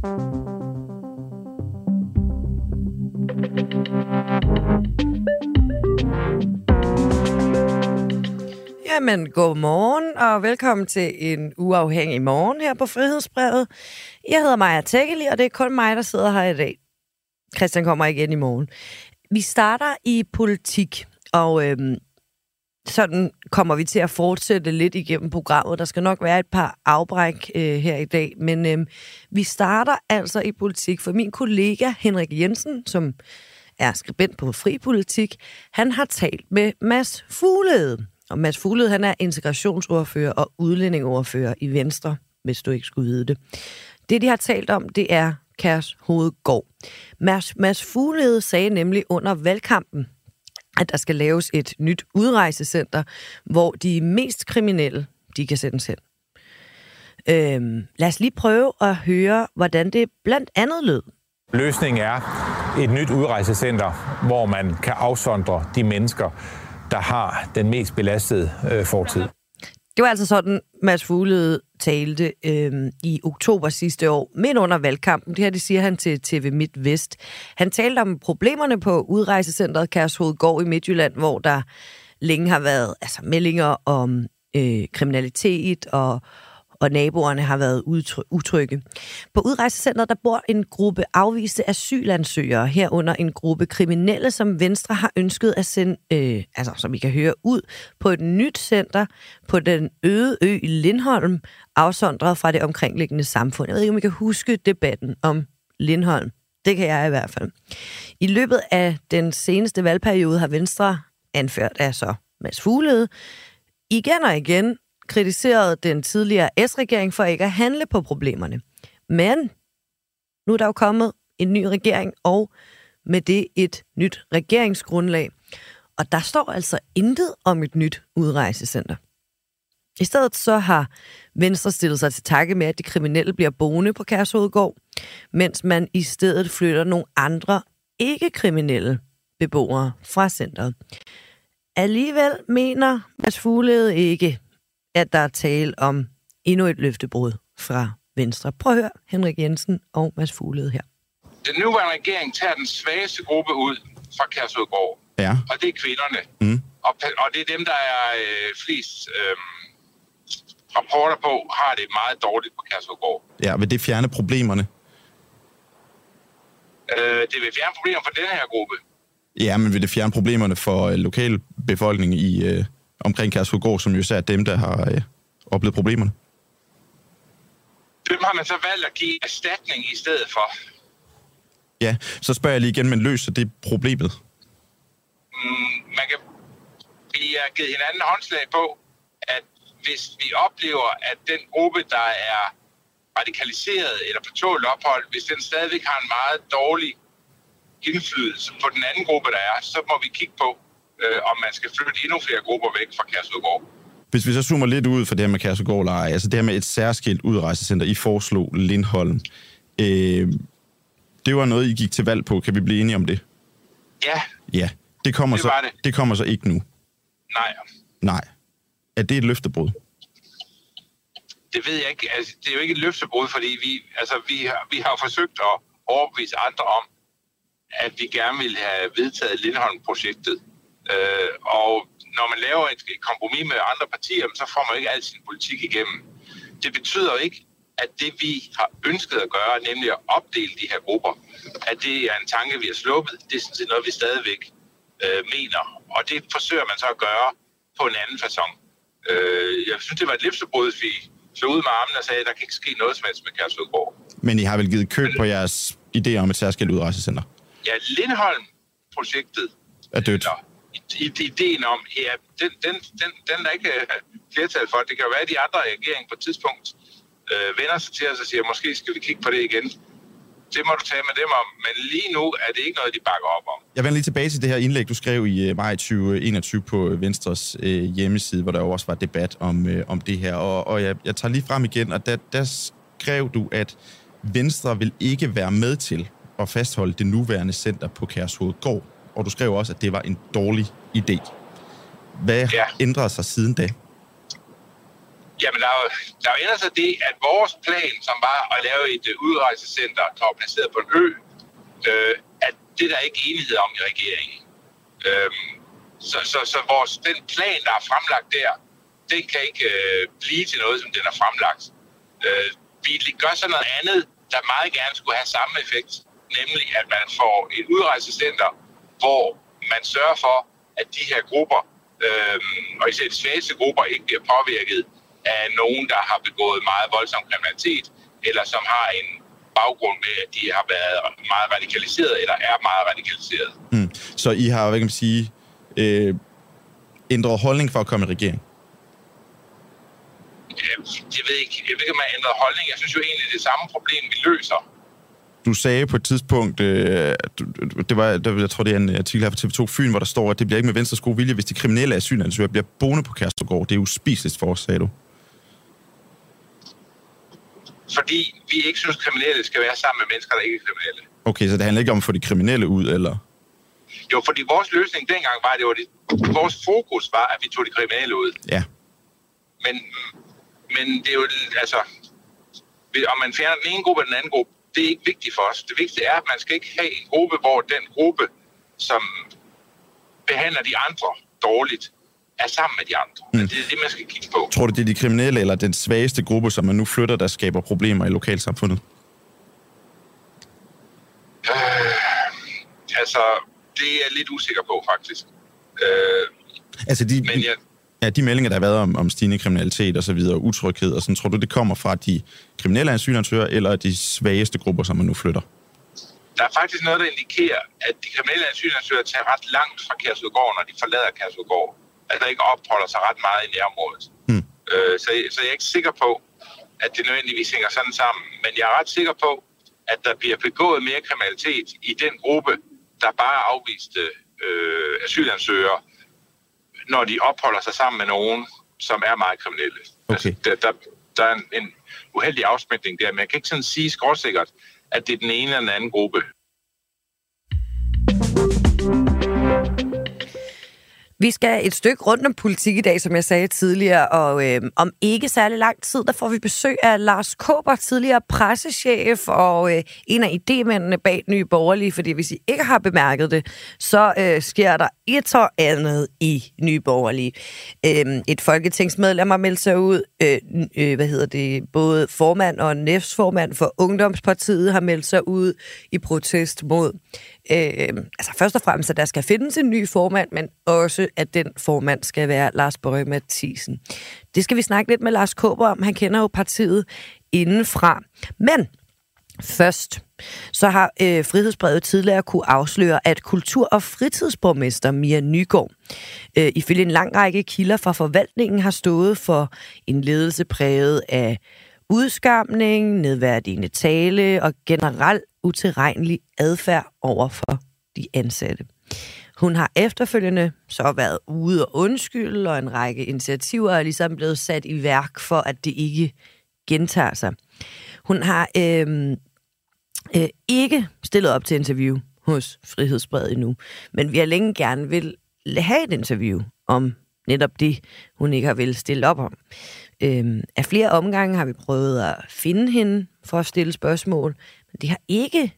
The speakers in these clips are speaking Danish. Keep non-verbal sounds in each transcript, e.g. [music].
Jamen, god morgen og velkommen til en uafhængig morgen her på Frihedsbrevet. Jeg hedder Maja Tækkeli, og det er kun mig, der sidder her i dag. Christian kommer igen i morgen. Vi starter i politik, og øhm, sådan kommer vi til at fortsætte lidt igennem programmet. Der skal nok være et par afbræk øh, her i dag, men øh, vi starter altså i politik, for min kollega Henrik Jensen, som er skribent på Fri Politik, han har talt med Mads Fuglede. Og Mads Fuglede, han er integrationsordfører og udlændingeordfører i Venstre, hvis du ikke skulle vide det. Det, de har talt om, det er Kærs Hovedgård. Mads, Mads Fuglede sagde nemlig under valgkampen, at der skal laves et nyt udrejsecenter, hvor de mest kriminelle, de kan sættes hen. Øhm, lad os lige prøve at høre, hvordan det blandt andet lød. Løsningen er et nyt udrejsecenter, hvor man kan afsondre de mennesker, der har den mest belastede øh, fortid. Det var altså sådan, Mads Fuglede talte øh, i oktober sidste år, midt under valgkampen. Det her, det siger han til TV MidtVest. Han talte om problemerne på udrejsecentret Kærshovedgård i Midtjylland, hvor der længe har været altså, meldinger om øh, kriminalitet og og naboerne har været utrygge. På udrejsecentret der bor en gruppe afviste asylansøgere, herunder en gruppe kriminelle, som Venstre har ønsket at sende, øh, altså som I kan høre, ud på et nyt center på den øde ø i Lindholm, afsondret fra det omkringliggende samfund. Jeg ved ikke, om I kan huske debatten om Lindholm. Det kan jeg i hvert fald. I løbet af den seneste valgperiode har Venstre, anført af så Mads Fuglede, igen og igen kritiseret den tidligere S-regering for ikke at handle på problemerne. Men nu er der jo kommet en ny regering, og med det et nyt regeringsgrundlag. Og der står altså intet om et nyt udrejsecenter. I stedet så har Venstre stillet sig til takke med, at de kriminelle bliver boende på Kærshovedgård, mens man i stedet flytter nogle andre ikke-kriminelle beboere fra centret. Alligevel mener Mads Fuglede ikke, at der er tale om endnu et løftebrud fra Venstre. Prøv at høre Henrik Jensen og Mads Fuglede her. Den nuværende regering tager den svageste gruppe ud fra Kærsudgård. Ja. Og det er kvinderne. Mm. Og, og det er dem, der er øh, flest øh, rapporter på, har det meget dårligt på Kærsudgård. Ja, vil det fjerne problemerne? Øh, det vil fjerne problemer for denne her gruppe. Ja, men vil det fjerne problemerne for øh, lokalbefolkningen i, øh, omkring Kærshovedgård, som jo især er dem, der har øh, oplevet problemerne? Dem har man så valgt at give erstatning i stedet for. Ja, så spørger jeg lige igen, men løser det problemet? Mm, man kan, vi har givet hinanden håndslag på, at hvis vi oplever, at den gruppe, der er radikaliseret eller på tålt ophold, hvis den stadigvæk har en meget dårlig indflydelse på den anden gruppe, der er, så må vi kigge på, øh, om man skal flytte endnu flere grupper væk fra Kærsudgård. Hvis vi så zoomer lidt ud for det her med Kærsudgård leje, altså det her med et særskilt udrejsecenter, I foreslog Lindholm, øh, det var noget, I gik til valg på. Kan vi blive enige om det? Ja. Ja. Det kommer, det så, det. det kommer så ikke nu? Nej. Nej. Er det et løftebrud? Det ved jeg ikke. Altså, det er jo ikke et løftebrud, fordi vi, altså, vi, har, vi har forsøgt at overbevise andre om, at vi gerne vil have vedtaget Lindholm-projektet. Øh, og når man laver et kompromis med andre partier, så får man ikke altid sin politik igennem. Det betyder jo ikke, at det vi har ønsket at gøre, nemlig at opdele de her grupper, at det er en tanke, vi har sluppet. Det er sådan set noget, vi stadigvæk øh, mener. Og det forsøger man så at gøre på en anden façon. Øh, jeg synes, det var et livsforbrud, vi slog ud med armen og sagde, at der kan ikke ske noget som helst med Kærsudgård. Men I har vel givet køb på jeres idé om et særskilt udrejsecenter? Ja, Lindholm-projektet. Er dødt. Eller, ideen om, ja, den, den, den, den er ikke øh, flertal for. Det kan jo være, at de andre regeringer på et tidspunkt øh, vender sig til os og siger, måske skal vi kigge på det igen. Det må du tage med dem om, men lige nu er det ikke noget, de bakker op om. Jeg vender lige tilbage til det her indlæg, du skrev i øh, maj 2021 på øh, Venstres øh, hjemmeside, hvor der også var debat om, øh, om det her. Og, og jeg, jeg tager lige frem igen, og der, der skrev du, at Venstre vil ikke være med til at fastholde det nuværende center på Kærshovedgård og du skrev også, at det var en dårlig idé. Hvad ja. ændrede sig siden da? Jamen, der er, jo, der er jo ændret sig det, at vores plan, som var at lave et uh, udrejsecenter, der var placeret på en ø, øh, at det er der ikke enighed om i regeringen. Øhm, så, så, så vores, den plan, der er fremlagt der, den kan ikke øh, blive til noget, som den er fremlagt. Øh, vi gør så noget andet, der meget gerne skulle have samme effekt, nemlig at man får et udrejsecenter, hvor man sørger for, at de her grupper, øh, og især de svageste grupper, ikke bliver påvirket af nogen, der har begået meget voldsom kriminalitet, eller som har en baggrund med, at de har været meget radikaliseret, eller er meget radikaliseret. Mm. Så I har, hvad kan man sige, øh, ændret holdning for at komme i regering? Jeg ved ikke, jeg ved ikke, om man ændret holdning. Jeg synes jo egentlig, det er det samme problem, vi løser. Du sagde på et tidspunkt, øh, det var, jeg tror, det er en artikel her fra TV2 Fyn, hvor der står, at det bliver ikke med Venstres gode vilje, hvis de kriminelle asylansøgere bliver boende på Kærstegård. Det er jo spiseligt for os, sagde du. Fordi vi ikke synes, at kriminelle skal være sammen med mennesker, der ikke er kriminelle. Okay, så det handler ikke om at få de kriminelle ud, eller? Jo, fordi vores løsning dengang var, det var det, vores fokus var, at vi tog de kriminelle ud. Ja. Men, men det er jo, altså, om man fjerner den ene gruppe eller den anden gruppe, det er ikke vigtigt for os. Det vigtige er, at man skal ikke have en gruppe, hvor den gruppe, som behandler de andre dårligt, er sammen med de andre. Mm. Det er det, man skal kigge på. Tror du, det er de kriminelle eller den svageste gruppe, som man nu flytter, der skaber problemer i lokalsamfundet? Øh, altså, det er jeg lidt usikker på, faktisk. Øh, altså, de, men jeg, ja, de meldinger, der har været om, om stigende kriminalitet og så videre, utryghed og sådan, tror du, det kommer fra de kriminelle asylansøgere eller de svageste grupper, som man nu flytter? Der er faktisk noget, der indikerer, at de kriminelle asylansøgere tager ret langt fra Kærsudgård, når de forlader Kærsudgård at der ikke opholder sig ret meget i nærområdet. Mm. Øh, så, så jeg er ikke sikker på, at det nødvendigvis hænger sådan sammen. Men jeg er ret sikker på, at der bliver begået mere kriminalitet i den gruppe, der bare er afviste øh, asylansøgere, når de opholder sig sammen med nogen, som er meget kriminelle. Okay. Altså, der, der, der er en, en uheldig afspænding der, men jeg kan ikke sådan sige skråsikkert, at det er den ene eller den anden gruppe. Vi skal et stykke rundt om politik i dag, som jeg sagde tidligere, og øh, om ikke særlig lang tid, der får vi besøg af Lars Kåber, tidligere pressechef og øh, en af idémændene bag Nye Borgerlige, fordi hvis I ikke har bemærket det, så øh, sker der et og andet i Nye Borgerlige. Øh, et folketingsmedlem har meldt sig ud, øh, øh, hvad hedder det, både formand og næstformand for Ungdomspartiet har meldt sig ud i protest mod Øh, altså først og fremmest, at der skal findes en ny formand, men også, at den formand skal være Lars Bøge Mathisen. Det skal vi snakke lidt med Lars Kåber om. Han kender jo partiet indenfra. Men Først, så har øh, Frihedsbrevet tidligere kunne afsløre, at kultur- og fritidsborgmester Mia Nygaard, øh, ifølge en lang række kilder fra forvaltningen, har stået for en ledelse præget af udskamning, nedværdigende tale og generelt utilregnelig adfærd over for de ansatte. Hun har efterfølgende så været ude og undskylde, og en række initiativer er ligesom blevet sat i værk for, at det ikke gentager sig. Hun har øh, øh, ikke stillet op til interview hos Frihedsbredet endnu, men vi har længe gerne vil have et interview om netop det, hun ikke har vel stille op om. Øhm, af flere omgange har vi prøvet at finde hende for at stille spørgsmål, men det har ikke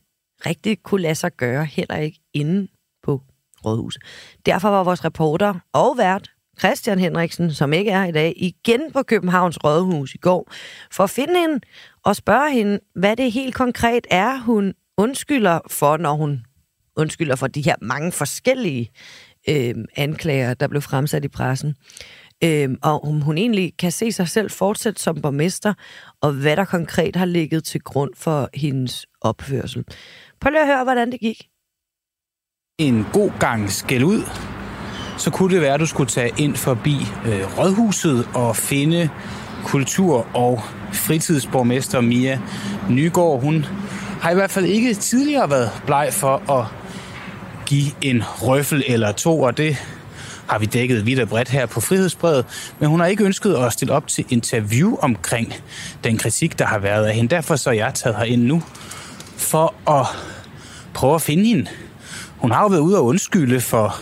rigtig kunne lade sig gøre, heller ikke inde på Rådhuset. Derfor var vores reporter og vært Christian Henriksen, som ikke er i dag, igen på Københavns Rådhus i går, for at finde hende og spørge hende, hvad det helt konkret er, hun undskylder for, når hun undskylder for de her mange forskellige øh, anklager, der blev fremsat i pressen øh, og om hun egentlig kan se sig selv fortsætte som borgmester, og hvad der konkret har ligget til grund for hendes opførsel. Prøv lige at høre, hvordan det gik. En god gang skæld ud, så kunne det være, at du skulle tage ind forbi øh, Rådhuset og finde kultur- og fritidsborgmester Mia Nygaard. Hun har i hvert fald ikke tidligere været bleg for at give en røffel eller to, og det har vi dækket vidt og bredt her på Frihedsbrevet, men hun har ikke ønsket at stille op til interview omkring den kritik, der har været af hende. Derfor så er jeg taget herind nu for at prøve at finde hende. Hun har jo været ude og undskylde for,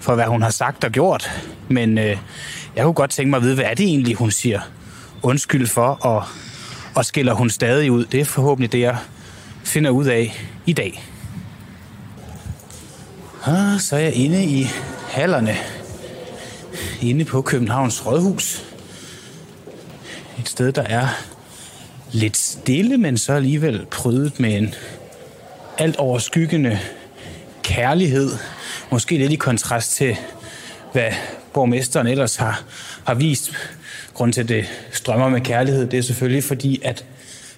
for hvad hun har sagt og gjort, men øh, jeg kunne godt tænke mig at vide, hvad er det egentlig, hun siger undskyld for, og, og skiller hun stadig ud. Det er forhåbentlig det, jeg finder ud af i dag. Og så er jeg inde i hallerne. Inde på Københavns Rådhus. Et sted, der er lidt stille, men så alligevel prydet med en alt overskyggende kærlighed. Måske lidt i kontrast til, hvad borgmesteren ellers har, har vist. Grunden til, at det strømmer med kærlighed, det er selvfølgelig fordi, at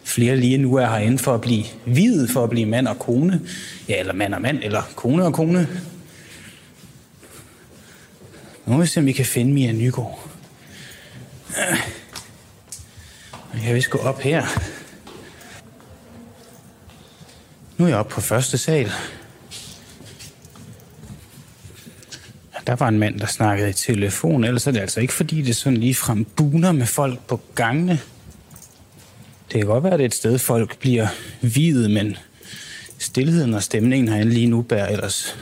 flere lige nu er herinde for at blive videt, for at blive mand og kone. Ja, eller mand og mand, eller kone og kone. Nu må vi se, om vi kan finde Mia Nygaard. Jeg kan vist gå op her. Nu er jeg oppe på første sal. Der var en mand, der snakkede i telefon, ellers er det altså ikke, fordi det sådan lige frem buner med folk på gangene. Det kan godt være, at det er et sted, folk bliver videt, men stillheden og stemningen herinde lige nu bærer ellers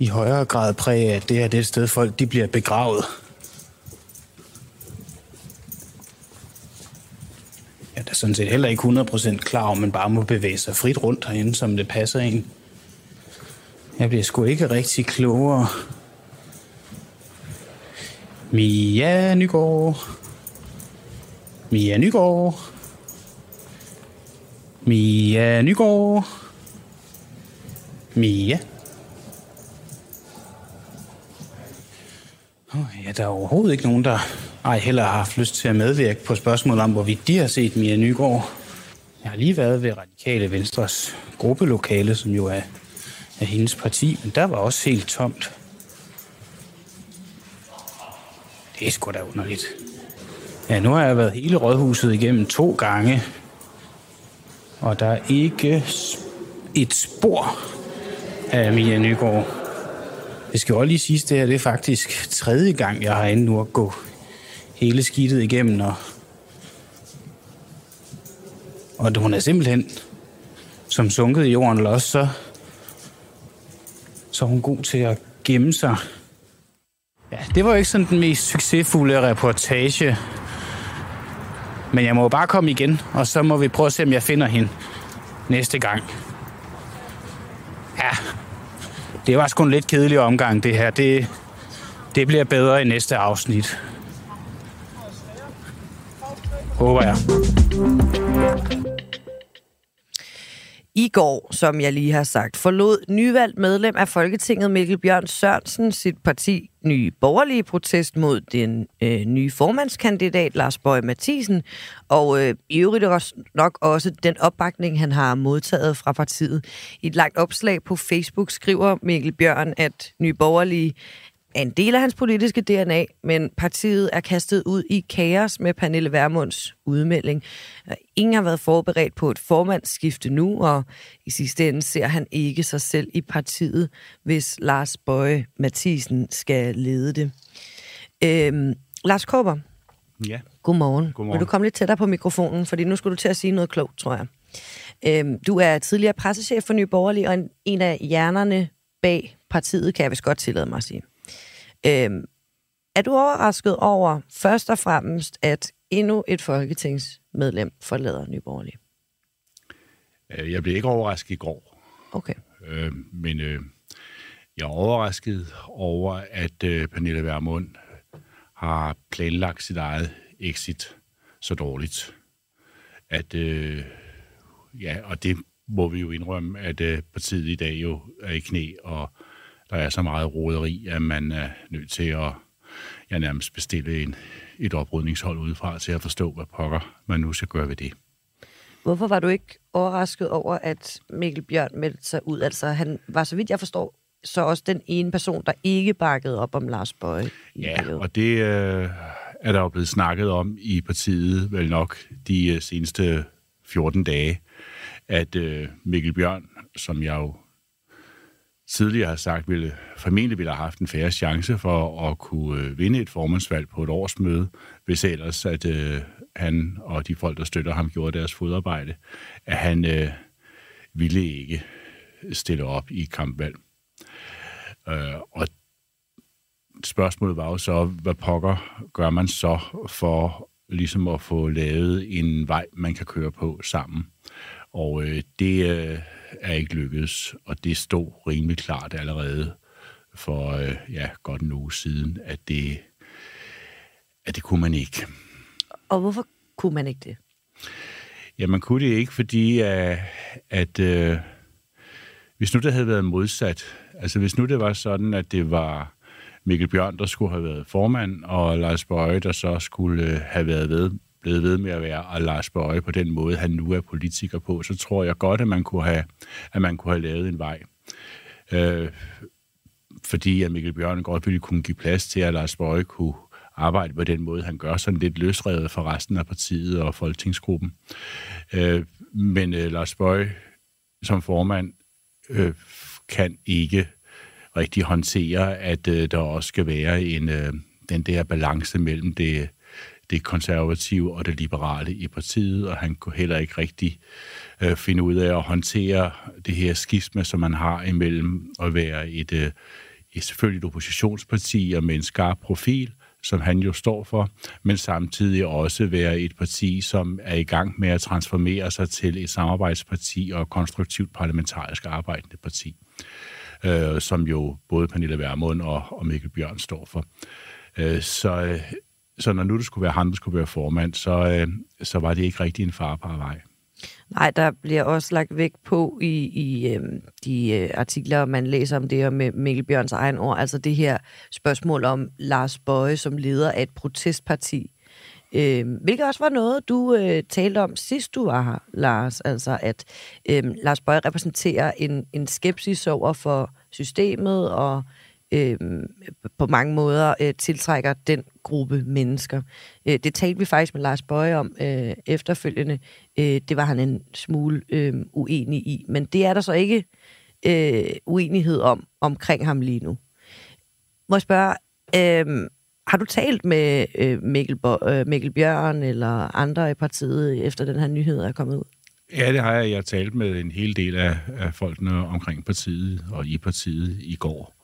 i højere grad præg af, at det er det sted, folk de bliver begravet. Jeg er da sådan set heller ikke 100% klar om, man bare må bevæge sig frit rundt herinde, som det passer en. Jeg bliver sgu ikke rigtig klogere. Mia Nygaard. Mia Nygaard. Mia Nygaard. Mia. Der er overhovedet ikke nogen, der ej heller har haft lyst til at medvirke på spørgsmålet om, hvorvidt de har set Mia Nygaard. Jeg har lige været ved Radikale Venstres gruppelokale, som jo er af hendes parti, men der var også helt tomt. Det er sgu da underligt. Ja, nu har jeg været hele rådhuset igennem to gange, og der er ikke et spor af Mia Nygaard. Det skal jo også lige sige, det her det er faktisk tredje gang, jeg har inde nu at gå hele skidtet igennem, og, og hun er simpelthen som sunket i jorden, eller også så, så er hun god til at gemme sig. Ja, det var jo ikke sådan den mest succesfulde reportage, men jeg må jo bare komme igen, og så må vi prøve at se, om jeg finder hende næste gang. Ja, det var sgu en lidt kedelig omgang, det her. Det, det bliver bedre i næste afsnit. Håber jeg. I går, som jeg lige har sagt, forlod nyvalgt medlem af Folketinget Mikkel Bjørn Sørensen sit parti Nye Borgerlige protest mod den øh, nye formandskandidat Lars Bøge Mathisen, og øh, i øvrigt også nok også den opbakning, han har modtaget fra partiet. I et langt opslag på Facebook skriver Mikkel Bjørn, at Nye Borgerlige er en del af hans politiske DNA, men partiet er kastet ud i kaos med Pernille Vermunds udmelding. Ingen har været forberedt på et formandsskifte nu, og i sidste ende ser han ikke sig selv i partiet, hvis Lars Bøje Mathisen skal lede det. Øhm, Lars Kåber, Ja. godmorgen. Godmorgen. Vil du komme lidt tættere på mikrofonen, fordi nu skulle du til at sige noget klogt, tror jeg. Øhm, du er tidligere pressechef for Nye Borgerlige, og en, en af hjernerne bag partiet, kan jeg vist godt tillade mig at sige. Øhm, er du overrasket over først og fremmest, at endnu et folketingsmedlem forlader Nye Borgerlige? Øh, Jeg blev ikke overrasket i går, Okay. øh, men øh, jeg er overrasket over, at øh, Pernille Vermund har planlagt sit eget exit så dårligt. At, øh, ja, og det må vi jo indrømme, at øh, partiet i dag jo er i knæ, og der er så meget roderi, at man er nødt til at ja, nærmest bestille en, et oprydningshold udefra til at forstå, hvad pokker man nu skal gøre ved det. Hvorfor var du ikke overrasket over, at Mikkel Bjørn meldte sig ud? Altså, han var, så vidt jeg forstår, så også den ene person, der ikke bakkede op om Lars Bøje. Ja, perioden. og det øh, er der jo blevet snakket om i partiet, vel nok de øh, seneste 14 dage, at øh, Mikkel Bjørn, som jeg jo tidligere har sagt, ville, formentlig ville have haft en færre chance for at kunne øh, vinde et formandsvalg på et årsmøde, hvis ellers at øh, han og de folk, der støtter ham, gjorde deres fodarbejde, at han øh, ville ikke stille op i kampvalg. Øh, og spørgsmålet var jo så, hvad pokker gør man så for ligesom at få lavet en vej, man kan køre på sammen. Og øh, det øh, er ikke lykkedes, og det stod rimelig klart allerede for øh, ja, godt en uge siden, at det, at det kunne man ikke. Og hvorfor kunne man ikke det? Ja, man kunne det ikke, fordi at, at øh, hvis nu det havde været modsat, altså hvis nu det var sådan, at det var Mikkel Bjørn, der skulle have været formand, og Lars Bøje, der så skulle øh, have været ved, blevet ved med at være og Lars Bøje på den måde, han nu er politiker på, så tror jeg godt, at man kunne have, at man kunne have lavet en vej. Øh, fordi at Mikkel Bjørn godt ville kunne give plads til, at Lars Bøje kunne arbejde på den måde, han gør, sådan lidt løsrevet for resten af partiet og folketingsgruppen. Øh, men øh, Lars Bøje som formand øh, kan ikke rigtig håndtere, at øh, der også skal være en, øh, den der balance mellem det, det konservative og det liberale i partiet, og han kunne heller ikke rigtig øh, finde ud af at håndtere det her skisme, som man har imellem at være et, øh, et selvfølgelig et oppositionsparti og med en skarp profil, som han jo står for, men samtidig også være et parti, som er i gang med at transformere sig til et samarbejdsparti og konstruktivt parlamentarisk arbejdende parti, øh, som jo både Pernille Vermund og, og Mikkel Bjørn står for. Øh, så, øh, så når nu det skulle være ham, der skulle være formand, så, øh, så var det ikke rigtig en farbar vej. Nej, der bliver også lagt vægt på i, i øh, de øh, artikler, man læser om det her med Mikkel Bjørns egen ord, altså det her spørgsmål om Lars Bøje som leder af et protestparti. Øh, hvilket også var noget, du øh, talte om sidst du var her, Lars. Altså at øh, Lars Bøje repræsenterer en, en skepsis over for systemet og øh, Øhm, på mange måder øh, tiltrækker den gruppe mennesker. Øh, det talte vi faktisk med Lars Bøje om øh, efterfølgende. Øh, det var han en smule øh, uenig i, men det er der så ikke øh, uenighed om omkring ham lige nu. Må jeg spørge, øh, har du talt med øh, Mikkel, øh, Mikkel Bjørn eller andre i partiet, efter den her nyhed er kommet ud? Ja, det har jeg. Jeg har talt med en hel del af, af folkene omkring partiet og i partiet i går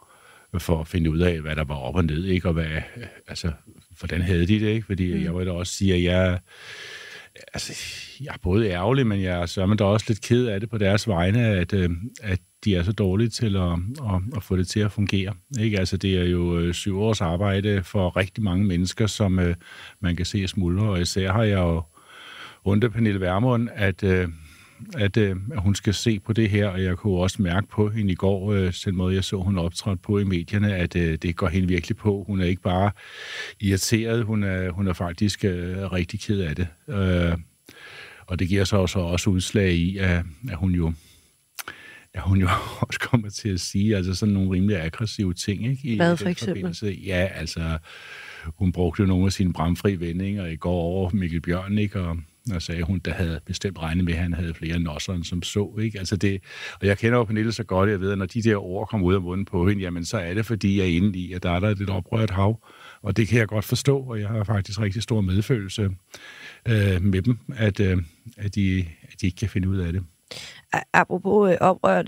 for at finde ud af, hvad der var op og ned, ikke? og hvad, altså, hvordan havde de det, ikke? Fordi mm. jeg vil da også sige, at jeg, altså, jeg er både ærgerlig, men jeg er så da også lidt ked af det på deres vegne, at, øh, at de er så dårlige til at, at, at få det til at fungere. Ikke? Altså, det er jo øh, syv års arbejde for rigtig mange mennesker, som uh, man kan se smuldre, og især har jeg jo rundt Pernille Vermund, at at, øh, at hun skal se på det her, og jeg kunne også mærke på hende i går, øh, den måde jeg så, hun optrådte på i medierne, at øh, det går hende virkelig på. Hun er ikke bare irriteret, hun er, hun er faktisk øh, rigtig ked af det. Øh, og det giver så også, også udslag i, at, at hun jo at hun jo [laughs] også kommer til at sige altså sådan nogle rimelig aggressive ting. Ikke, i Hvad for eksempel? Ja, altså hun brugte nogle af sine bramfri vendinger i går over Mikkel Bjørn, ikke, og og sagde hun, der havde bestemt regnet med, at han havde flere nosser, end som så. Ikke? Altså det, og jeg kender jo Pernille så godt, jeg ved, at når de der ord kommer ud af munden på hende, jamen så er det, fordi jeg er inde i, at der er der et oprørt hav. Og det kan jeg godt forstå, og jeg har faktisk rigtig stor medfølelse øh, med dem, at, øh, at, de, at de ikke kan finde ud af det. Apropos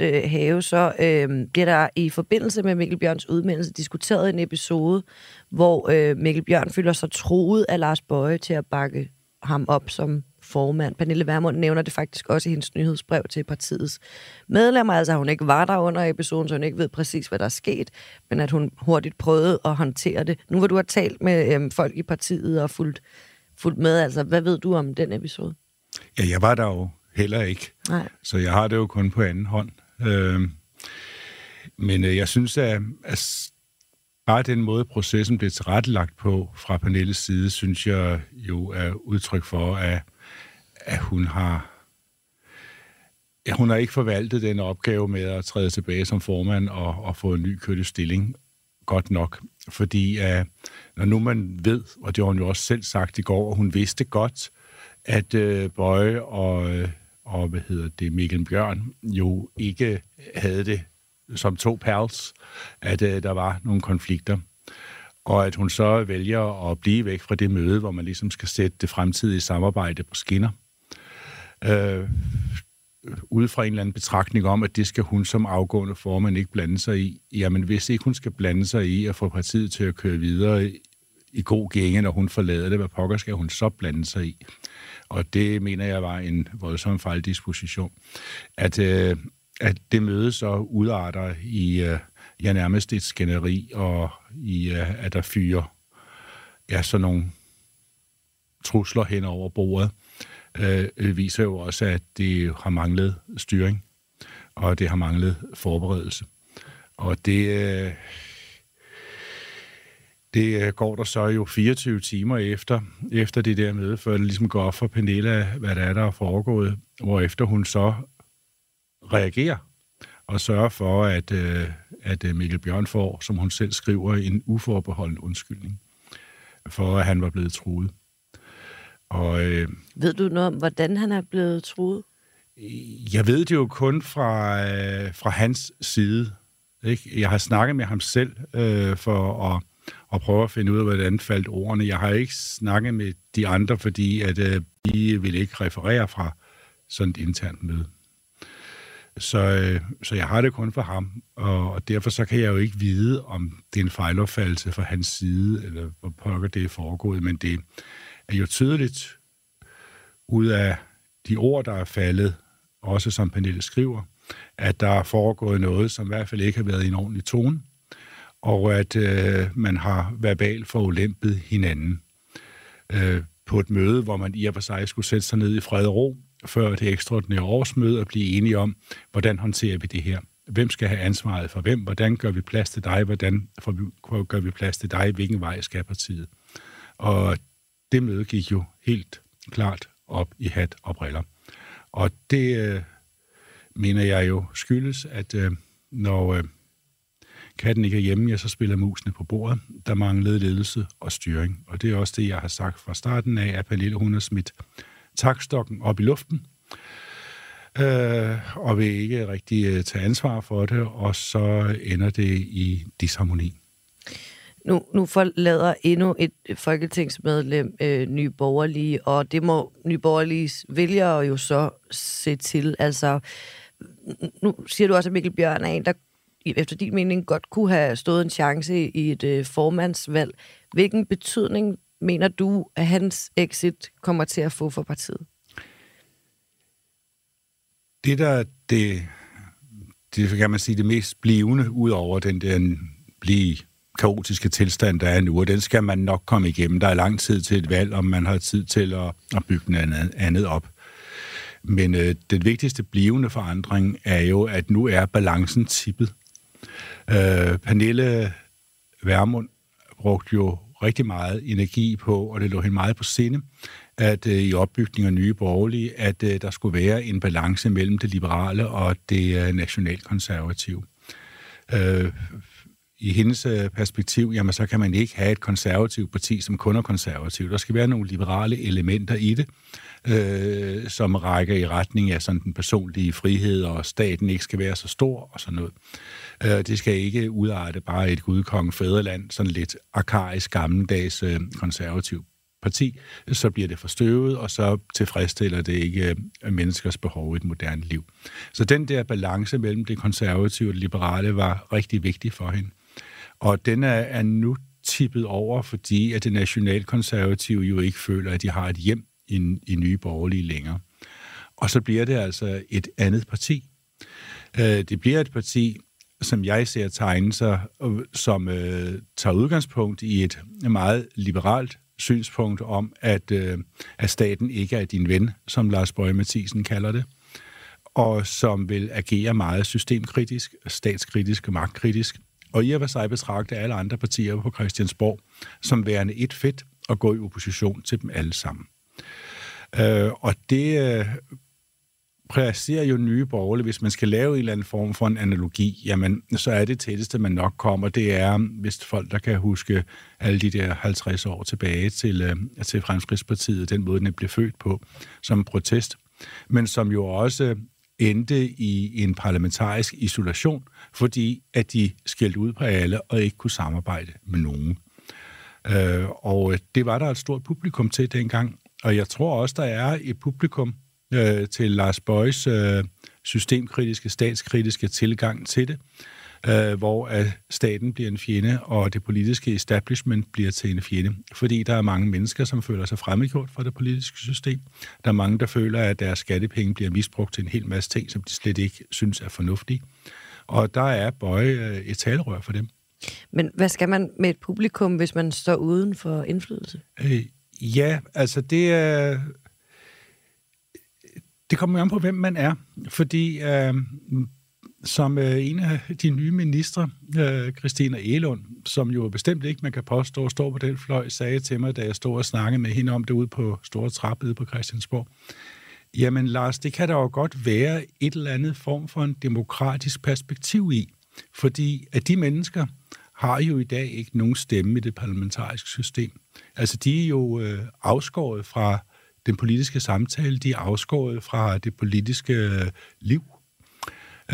øh, have, så øh, bliver der i forbindelse med Mikkel Bjørns udmeldelse diskuteret en episode, hvor øh, Mikkel Bjørn føler sig troet af Lars Bøje til at bakke ham op som formand. Pernille Vermund nævner det faktisk også i hendes nyhedsbrev til partiets medlemmer, altså hun ikke var der under episoden, så hun ikke ved præcis, hvad der er sket, men at hun hurtigt prøvede at håndtere det. Nu hvor du har talt med øhm, folk i partiet og fulgt, fulgt med, altså hvad ved du om den episode? Ja, jeg var der jo heller ikke, Nej. så jeg har det jo kun på anden hånd. Øh, men øh, jeg synes, at, at bare den måde, processen blev tilrettelagt på fra Pernilles side, synes jeg jo er udtryk for, at, at hun har ja, hun har ikke forvaltet den opgave med at træde tilbage som formand og, og få en ny kørt stilling godt nok. Fordi at, når nu man ved, og det har hun jo også selv sagt i går, og hun vidste godt, at øh, Bøje og, øh, og hvad hedder det, Mikkel Bjørn jo ikke havde det som to pals, at øh, der var nogle konflikter. Og at hun så vælger at blive væk fra det møde, hvor man ligesom skal sætte det fremtidige samarbejde på skinner. Øh, ud fra en eller anden betragtning om, at det skal hun som afgående formand ikke blande sig i. Jamen, hvis ikke hun skal blande sig i at få partiet til at køre videre i god gænge, når hun forlader det. Hvad pokker skal hun så blande sig i? Og det mener jeg var en voldsom fejldisposition. At, øh, at det møde så udarter i øh, ja, nærmest et skænderi, og i, øh, at der fyrer ja, sådan nogle trusler hen over bordet, øh, øh viser jo også, at det har manglet styring, og det har manglet forberedelse. Og det, øh, det øh, går der så jo 24 timer efter, efter det der møde, før det ligesom går op for Pernilla, hvad der er, der er foregået, hvor efter hun så reagerer og sørger for, at, øh, at Mikkel Bjørn får, som hun selv skriver, en uforbeholden undskyldning for, at han var blevet truet. Og, øh, Ved du noget om, hvordan han er blevet truet? Jeg ved det jo kun fra, øh, fra hans side. Ikke? Jeg har snakket med ham selv øh, for at, at prøve at finde ud af, hvordan faldt ordene. Jeg har ikke snakket med de andre, fordi at, øh, de vil ikke referere fra sådan et internt møde. Så, øh, så jeg har det kun for ham, og, og derfor så kan jeg jo ikke vide, om det er en fejlopfattelse fra hans side, eller hvor pokker det er foregået, men det er jo tydeligt ud af de ord, der er faldet, også som Pernille skriver, at der er foregået noget, som i hvert fald ikke har været i en ordentlig tone, og at øh, man har verbalt forulæmpet hinanden øh, på et møde, hvor man i og for sig skulle sætte sig ned i fred og ro, før det ekstraordinære årsmøde og blive enige om, hvordan håndterer vi det her. Hvem skal have ansvaret for hvem? Hvordan gør vi plads til dig? Hvordan gør vi plads til dig? Hvilken vej skal partiet? Og det møde gik jo helt klart op i hat og briller. Og det øh, mener jeg jo skyldes, at øh, når øh, katten ikke er hjemme, ja, så spiller musene på bordet. Der manglede ledelse og styring. Og det er også det, jeg har sagt fra starten af, at Pernille hun har smidt takstokken op i luften, øh, og vil ikke rigtig øh, tage ansvar for det, og så ender det i disharmoni. Nu, nu forlader endnu et folketingsmedlem øh, Nye Borgerlige, og det må Nye Borgerliges vælgere jo så se til. Altså, nu siger du også, at Mikkel Bjørn er en, der efter din mening godt kunne have stået en chance i et øh, formandsvalg. Hvilken betydning mener du, at hans exit kommer til at få for partiet? Det, der det, det kan man sige, det mest blivende, ud over den der blive kaotiske tilstand, der er nu, og den skal man nok komme igennem. Der er lang tid til et valg, om man har tid til at, at bygge noget andet op. Men øh, den vigtigste blivende forandring er jo, at nu er balancen tippet. Øh, Pernille Vermund brugte jo rigtig meget energi på, og det lå hende meget på sinde, at øh, i opbygning af nye borgerlige, at øh, der skulle være en balance mellem det liberale og det øh, nationalkonservative. Øh, i hendes øh, perspektiv, jamen så kan man ikke have et konservativt parti, som kun er konservativt. Der skal være nogle liberale elementer i det, øh, som rækker i retning af sådan den personlige frihed, og staten ikke skal være så stor og sådan noget. Øh, Øh, det skal ikke udarte bare et gudkong fædreland, sådan lidt arkaisk gammeldags øh, konservativ parti, så bliver det forstøvet, og så tilfredsstiller det ikke øh, menneskers behov i et moderne liv. Så den der balance mellem det konservative og det liberale var rigtig vigtig for hende. Og den er, er nu tippet over, fordi at det nationalkonservative jo ikke føler, at de har et hjem i, i nye borgerlige længere. Og så bliver det altså et andet parti. Øh, det bliver et parti, som jeg ser tegne sig, øh, som øh, tager udgangspunkt i et meget liberalt synspunkt om, at, øh, at staten ikke er din ven, som Lars Bøge Mathisen kalder det, og som vil agere meget systemkritisk, statskritisk og magtkritisk, og i og for sig betragte alle andre partier på Christiansborg som værende et fedt og gå i opposition til dem alle sammen. Øh, og det øh, placerer jo nye borgerlige, hvis man skal lave en eller anden form for en analogi, jamen, så er det tætteste, man nok kommer, det er, hvis folk, der kan huske alle de der 50 år tilbage til, øh, til Fremskridspartiet, den måde, den blev født på, som protest, men som jo også endte i en parlamentarisk isolation, fordi at de skældte ud på alle og ikke kunne samarbejde med nogen. Øh, og det var der et stort publikum til dengang, og jeg tror også, der er et publikum øh, til Lars Bøjs øh, systemkritiske, statskritiske tilgang til det. øh, hvor at staten bliver en fjende, og det politiske establishment bliver til en fjende. Fordi der er mange mennesker, som føler sig fremmedgjort fra det politiske system. Der er mange, der føler, at deres skattepenge bliver misbrugt til en hel masse ting, som de slet ikke synes er fornuftige. Og der er Bøje øh, et talerør for dem. Men hvad skal man med et publikum, hvis man står uden for indflydelse? Øh, ja, altså det er... Det kommer jo an på, hvem man er. Fordi øh, som øh, en af de nye ministre, øh, Christina Elund, som jo bestemt ikke, man kan påstå, står stå på den fløj, sagde til mig, da jeg stod og snakkede med hende om det ude på Store Trappe på Christiansborg. Jamen Lars, det kan der jo godt være et eller andet form for en demokratisk perspektiv i. Fordi at de mennesker har jo i dag ikke nogen stemme i det parlamentariske system. Altså de er jo øh, afskåret fra den politiske samtale, de er afskåret fra det politiske øh, liv.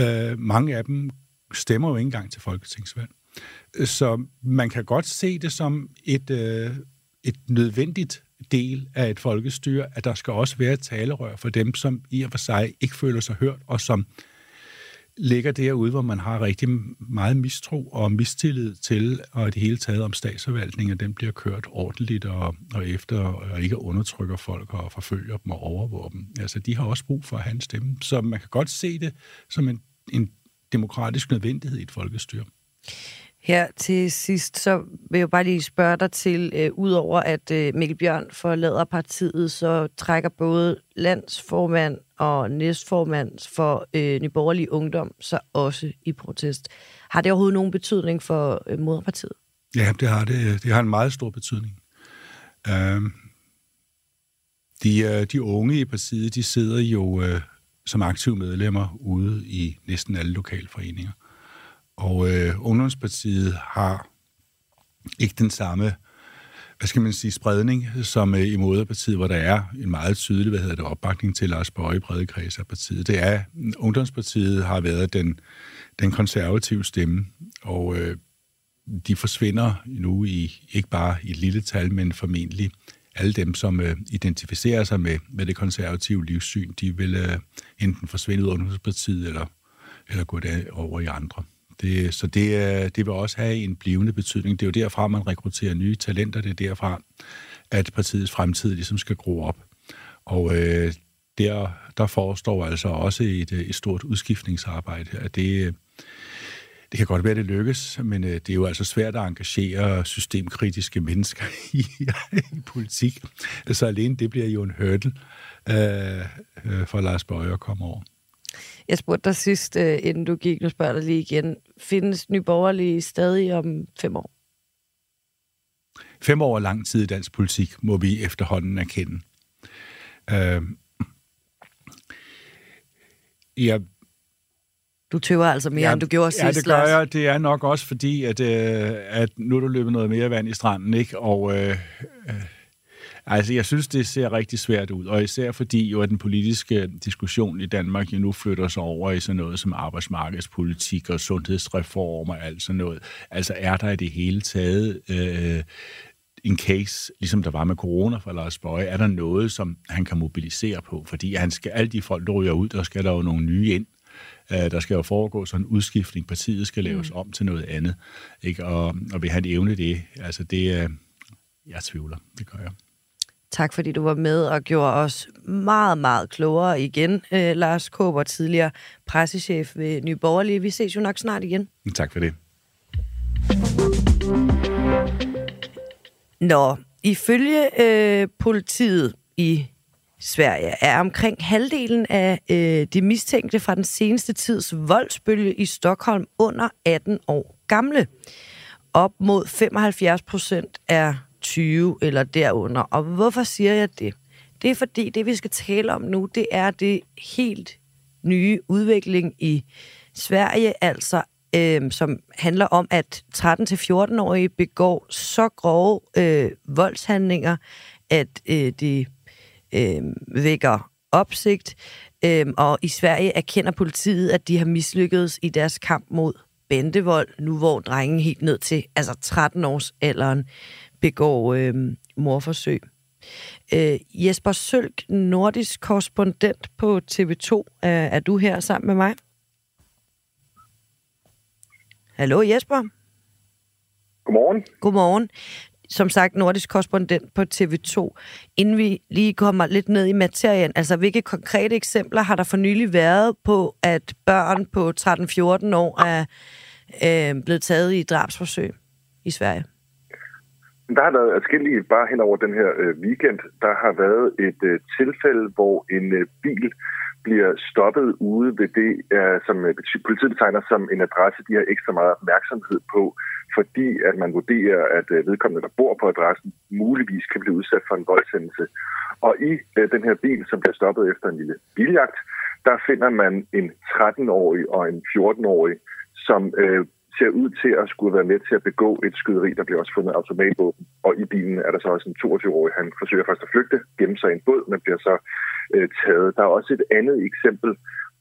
Øh, mange af dem stemmer jo ikke engang til folketingsvalg. Øh, så man kan godt se det som et, øh, et nødvendigt del af et folkestyre, at der skal også være et talerør for dem, som i og for sig ikke føler sig hørt, og som ligger derude, hvor man har rigtig meget mistro og mistillid til, og det hele taget om statsforvaltningen, den bliver kørt ordentligt og, og efter, og ikke undertrykker folk og forfølger dem og overvåger dem. Altså, de har også brug for at have en stemme. Så man kan godt se det som en, en demokratisk nødvendighed i et folkestyre. Her til sidst, så vil jeg bare lige spørge dig til, øh, udover at øh, Mikkel Bjørn forlader partiet, så trækker både landsformand og næstformand for øh, Nyborgerlig Ungdom så også i protest. Har det overhovedet nogen betydning for øh, moderpartiet? Ja, det har det. Det har en meget stor betydning. Øh, de, øh, de unge i partiet, de sidder jo øh, som aktive medlemmer ude i næsten alle lokalforeninger. Og øh, Ungdomspartiet har ikke den samme hvad skal man sige, spredning, som øh, i Moderpartiet, hvor der er en meget tydelig, hvad hedder det, opbakning til Lars Bøge brede kreds af partiet. Det er, Ungdomspartiet har været den, den konservative stemme, og øh, de forsvinder nu i, ikke bare i et lille tal, men formentlig alle dem, som øh, identificerer sig med, med det konservative livssyn, de vil øh, enten forsvinde ud af Ungdomspartiet, eller, eller gå over i andre. Det, så det, det vil også have en blivende betydning. Det er jo derfra, man rekrutterer nye talenter. Det er derfra, at partiets fremtid ligesom skal gro op. Og øh, der, der forestår altså også et, et stort udskiftningsarbejde. At det, det kan godt være, det lykkes, men øh, det er jo altså svært at engagere systemkritiske mennesker [laughs] i, i politik. Så alene det bliver jo en hurdle øh, øh, for Lars Bøger at komme over. Jeg spurgte dig sidst, uh, inden du gik, nu spørger dig lige igen. Findes nyborgerlige stadig om fem år? Fem år er lang tid i dansk politik, må vi efterhånden erkende. Uh, jeg du tøver altså mere, ja, end du gjorde sidst, Ja, det gør jeg. Det er nok også fordi, at, øh, at nu er du løbet noget mere vand i stranden, ikke? Og øh, øh, Altså, jeg synes, det ser rigtig svært ud, og især fordi jo, at den politiske diskussion i Danmark jo nu flytter sig over i sådan noget som arbejdsmarkedspolitik og sundhedsreform og alt sådan noget. Altså, er der i det hele taget øh, en case, ligesom der var med corona for Lars Bøje, er der noget, som han kan mobilisere på? Fordi han skal, alle de folk, der ryger ud, der skal der jo nogle nye ind. Uh, der skal jo foregå sådan en udskiftning. Partiet skal laves mm. om til noget andet. Ikke? Og, og vil han evne det? Altså, det, jeg tvivler. Det gør jeg. Tak fordi du var med og gjorde os meget, meget klogere igen. Øh, Lars Kåber, tidligere pressechef ved Nye Borgerlige. Vi ses jo nok snart igen. Tak for det. Nå, ifølge øh, politiet i Sverige er omkring halvdelen af øh, de mistænkte fra den seneste tids voldsbølge i Stockholm under 18 år gamle. Op mod 75 procent er 20 eller derunder. Og hvorfor siger jeg det? Det er fordi, det vi skal tale om nu, det er det helt nye udvikling i Sverige, altså øh, som handler om, at 13-14-årige begår så grove øh, voldshandlinger, at øh, de øh, vækker opsigt. Øh, og i Sverige erkender politiet, at de har mislykkedes i deres kamp mod bandevold, nu hvor drengen helt ned til altså 13 års alderen begår øh, morforsøg. Øh, Jesper Sølk, nordisk korrespondent på TV2, er, er du her sammen med mig? Hallo Jesper. Godmorgen. Godmorgen. Som sagt, nordisk korrespondent på TV2. Inden vi lige kommer lidt ned i materien, altså hvilke konkrete eksempler har der for nylig været på, at børn på 13-14 år er øh, blevet taget i drabsforsøg i Sverige? Der har været forskellige, bare hen over den her øh, weekend. Der har været et øh, tilfælde, hvor en øh, bil bliver stoppet ude ved det, øh, som øh, politiet betegner som en adresse, de har ekstra meget opmærksomhed på, fordi at man vurderer, at øh, vedkommende, der bor på adressen, muligvis kan blive udsat for en voldshændelse. Og i øh, den her bil, som bliver stoppet efter en lille biljagt, der finder man en 13-årig og en 14-årig, som øh, ser ud til at skulle være med til at begå et skyderi. Der bliver også fundet automatvåben, og i bilen er der så også en 22-årig. Han forsøger først at flygte, gemme sig i en båd, men bliver så øh, taget. Der er også et andet eksempel,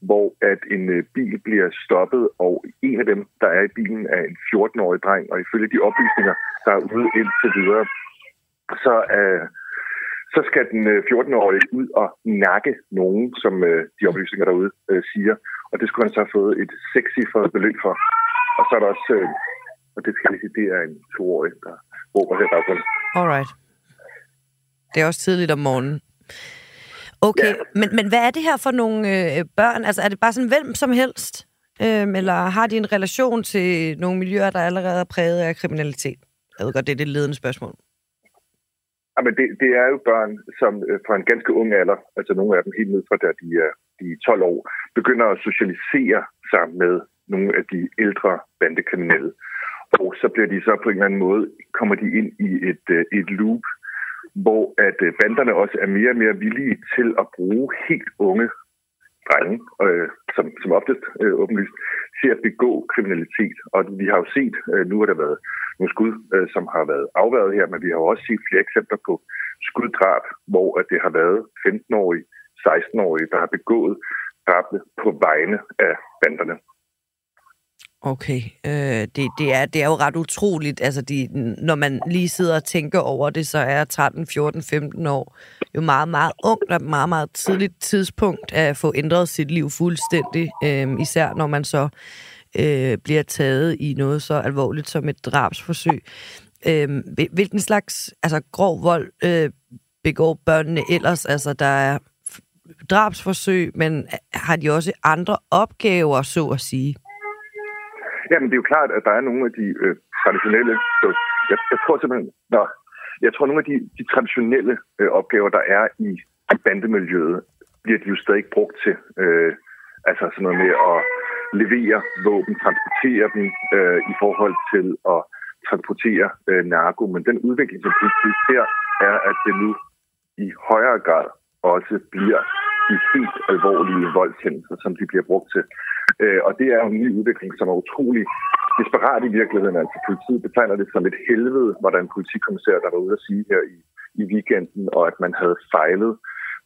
hvor at en øh, bil bliver stoppet, og en af dem, der er i bilen, er en 14-årig dreng, og ifølge de oplysninger, der er ude indtil videre, så øh, så skal den øh, 14-årige ud og nakke nogen, som øh, de oplysninger derude øh, siger. Og det skulle han så have fået et sexy for beløb for. Og så er der også, øh, og det skal jeg sige, det er en toårig, der råber her baggrund. Alright. Det er også tidligt om morgenen. Okay, ja. men, men hvad er det her for nogle øh, børn? Altså er det bare sådan hvem som helst? Øhm, eller har de en relation til nogle miljøer, der allerede er præget af kriminalitet? Jeg ved godt, det er det ledende spørgsmål. Jamen, det, det er jo børn, som øh, fra en ganske ung alder, altså nogle af dem helt ned fra da de er, de er 12 år, begynder at socialisere sig med nogle af de ældre bandekriminelle. Og så bliver de så på en eller anden måde, kommer de ind i et, øh, et loop, hvor at øh, banderne også er mere og mere villige til at bruge helt unge drenge, øh, som, som oftest øh, åbenlyst, til at begå kriminalitet. Og vi har jo set, øh, nu har der været nogle skud, øh, som har været afværet her, men vi har jo også set flere eksempler på skuddrab, hvor at det har været 15-årige, 16-årige, der har begået drabene på vegne af banderne. Okay, øh, det, det, er, det er jo ret utroligt, altså de, når man lige sidder og tænker over det, så er 13, 14, 15 år jo meget, meget ungt og meget, meget tidligt tidspunkt at få ændret sit liv fuldstændig, øh, især når man så øh, bliver taget i noget så alvorligt som et drabsforsøg. Øh, hvilken slags altså, grov vold øh, begår børnene ellers? Altså, der er drabsforsøg, men øh, har de også andre opgaver, så at sige? Jamen, det er jo klart, at der er nogle af de øh, traditionelle... Så jeg, jeg tror simpelthen... Nå, jeg tror, nogle af de, de traditionelle øh, opgaver, der er i bandemiljøet, bliver de jo stadig brugt til. Øh, altså sådan noget med at levere våben, transportere dem øh, i forhold til at transportere øh, narko. Men den udvikling, som vi ser, er, at det nu i højere grad også bliver de helt alvorlige voldshændelser, som de bliver brugt til. Øh, og det er jo en ny udvikling, som er utrolig desperat i virkeligheden. Altså politiet betegner det som et helvede, var der en politikommissær, der var ude at sige her i, i weekenden, og at man havde fejlet.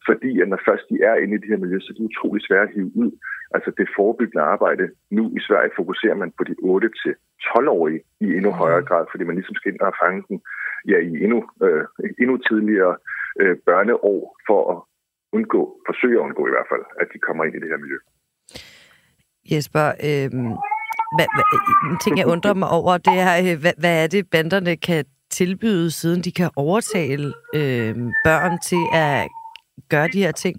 Fordi at når først de er inde i de her miljøer, så er det utrolig svært at hive ud. Altså det forebyggende arbejde. Nu i Sverige fokuserer man på de 8-12-årige i endnu højere grad, fordi man ligesom skal ind og fange dem ja, i endnu, øh, endnu tidligere øh, børneår for at undgå, forsøge at undgå i hvert fald, at de kommer ind i det her miljø. Jesper, øh, hvad, hvad, en ting, jeg undrer mig over, det er, øh, hvad, hvad er det, banderne kan tilbyde, siden de kan overtale øh, børn til at gøre de her ting?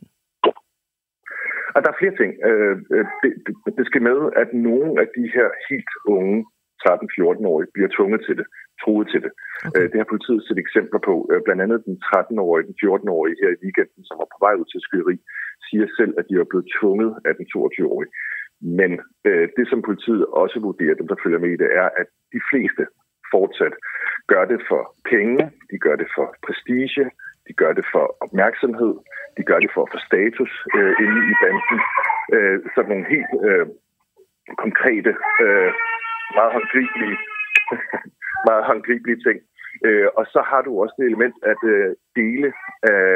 Og der er flere ting. Øh, øh, det, det, det skal med, at nogle af de her helt unge 13-14-årige bliver tvunget til det, troet til det. Okay. Det har politiet set eksempler på. Blandt andet den 13-årige, den 14-årige her i weekenden, som var på vej ud til skyderi, siger selv, at de er blevet tvunget af den 22-årige. Men øh, det, som politiet også vurderer, dem der følger med i det, er, at de fleste fortsat gør det for penge, de gør det for prestige, de gør det for opmærksomhed, de gør det for at få status øh, inde i banden. Øh, sådan nogle helt øh, konkrete, øh, meget håndgribelige, [laughs] meget håndgribelige ting. Øh, og så har du også det element, at øh, dele af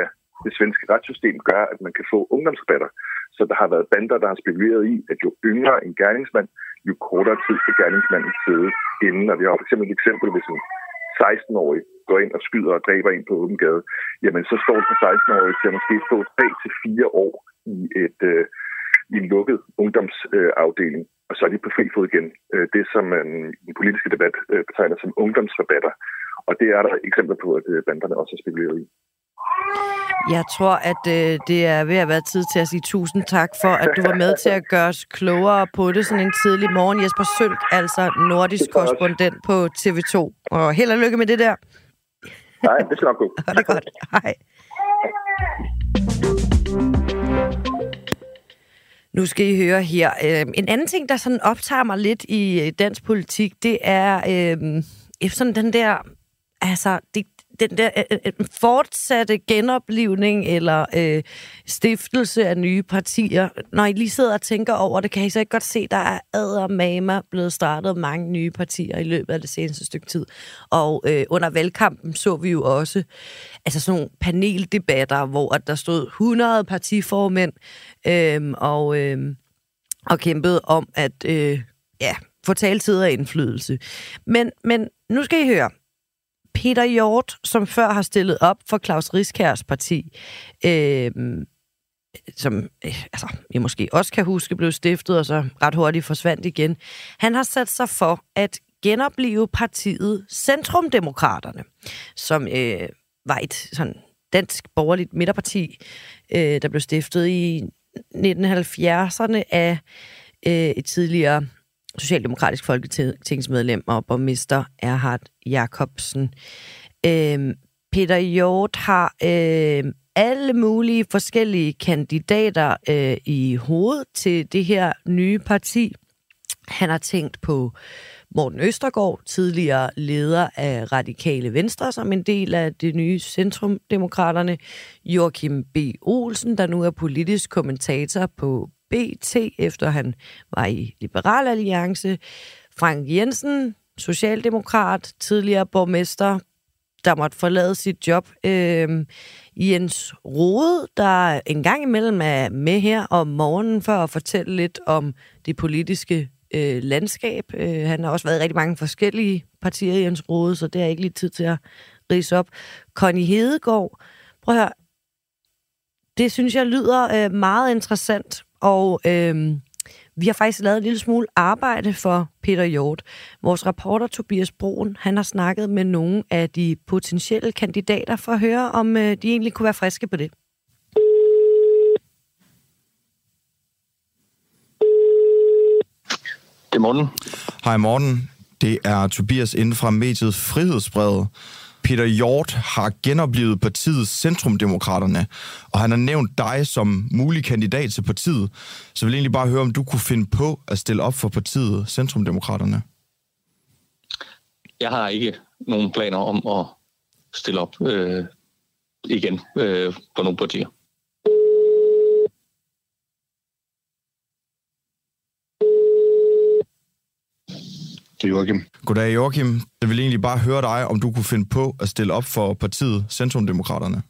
det svenske retssystem gør, at man kan få ungdomsrabatter. Så der har været bander, der har spekuleret i, at jo yngre en gerningsmand, jo kortere tid skal gerningsmanden sidde inden. Og vi har for eksempel et eksempel, hvis en 16-årig går ind og skyder og dræber en på åben gade, jamen så står den 16-årige til at måske få 3 til fire år i, et, øh, i en lukket ungdomsafdeling. Øh, og så er de på fri fod igen. Øh, det, som man i den politiske debat øh, betegner som ungdomsrabatter. Og det er der eksempler på, at øh, banderne også har spekuleret i. Jeg tror, at øh, det er ved at være tid til at sige tusind tak for, at du var med til at gøre os klogere på det sådan en tidlig morgen. Jesper Sølk, altså nordisk korrespondent på TV2. Og held og lykke med det der. Nej, det skal nok gå. [laughs] det er godt. Hej. Nu skal I høre her. Øh, en anden ting, der sådan optager mig lidt i øh, dansk politik, det er øh, sådan den der... Altså, det, den der øh, øh, øh, fortsatte genoplivning eller øh, stiftelse af nye partier, når I lige sidder og tænker over det, kan I så ikke godt se, der er addermamer blevet startet mange nye partier i løbet af det seneste stykke tid. Og øh, under valgkampen så vi jo også altså sådan nogle paneldebatter, hvor at der stod 100 partiformænd øh, og, øh, og kæmpede om at øh, ja, få taletid og indflydelse. Men, men nu skal I høre, Peter Hjort, som før har stillet op for Claus Riskærs parti, øh, som øh, altså, I måske også kan huske, blev stiftet og så ret hurtigt forsvandt igen. Han har sat sig for at genopleve partiet Centrumdemokraterne, som øh, var et sådan dansk borgerligt midterparti, øh, der blev stiftet i 1970'erne af øh, et tidligere socialdemokratisk folketingsmedlem og borgmester Erhard Jacobsen. Øh, Peter Hjort har øh, alle mulige forskellige kandidater øh, i hovedet til det her nye parti. Han har tænkt på Morten Østergaard, tidligere leder af Radikale Venstre, som en del af det nye Centrumdemokraterne. Joachim B. Olsen, der nu er politisk kommentator på BT, efter han var i Liberal Alliance. Frank Jensen, socialdemokrat, tidligere borgmester, der måtte forlade sit job. Øh, Jens Rode, der en gang imellem er med her om morgenen for at fortælle lidt om det politiske øh, landskab. Øh, han har også været i rigtig mange forskellige partier, Jens Rode, så det er ikke lige tid til at rise op. Connie Hedegaard, prøv at høre, det synes jeg lyder øh, meget interessant. Og øh, vi har faktisk lavet en lille smule arbejde for Peter Hjort. Vores reporter Tobias Broen, han har snakket med nogle af de potentielle kandidater for at høre, om øh, de egentlig kunne være friske på det. Det er morgen. Hej morgen. Det er Tobias inden fra mediet Frihedsbrevet. Peter Hjort har genoplevet partiet Centrumdemokraterne, og han har nævnt dig som mulig kandidat til partiet. Så jeg vil egentlig bare høre, om du kunne finde på at stille op for partiet Centrumdemokraterne. Jeg har ikke nogen planer om at stille op øh, igen øh, på nogle partier. Det er Joachim. Goddag Joachim. Jeg vil egentlig bare høre dig, om du kunne finde på at stille op for partiet Centrumdemokraterne.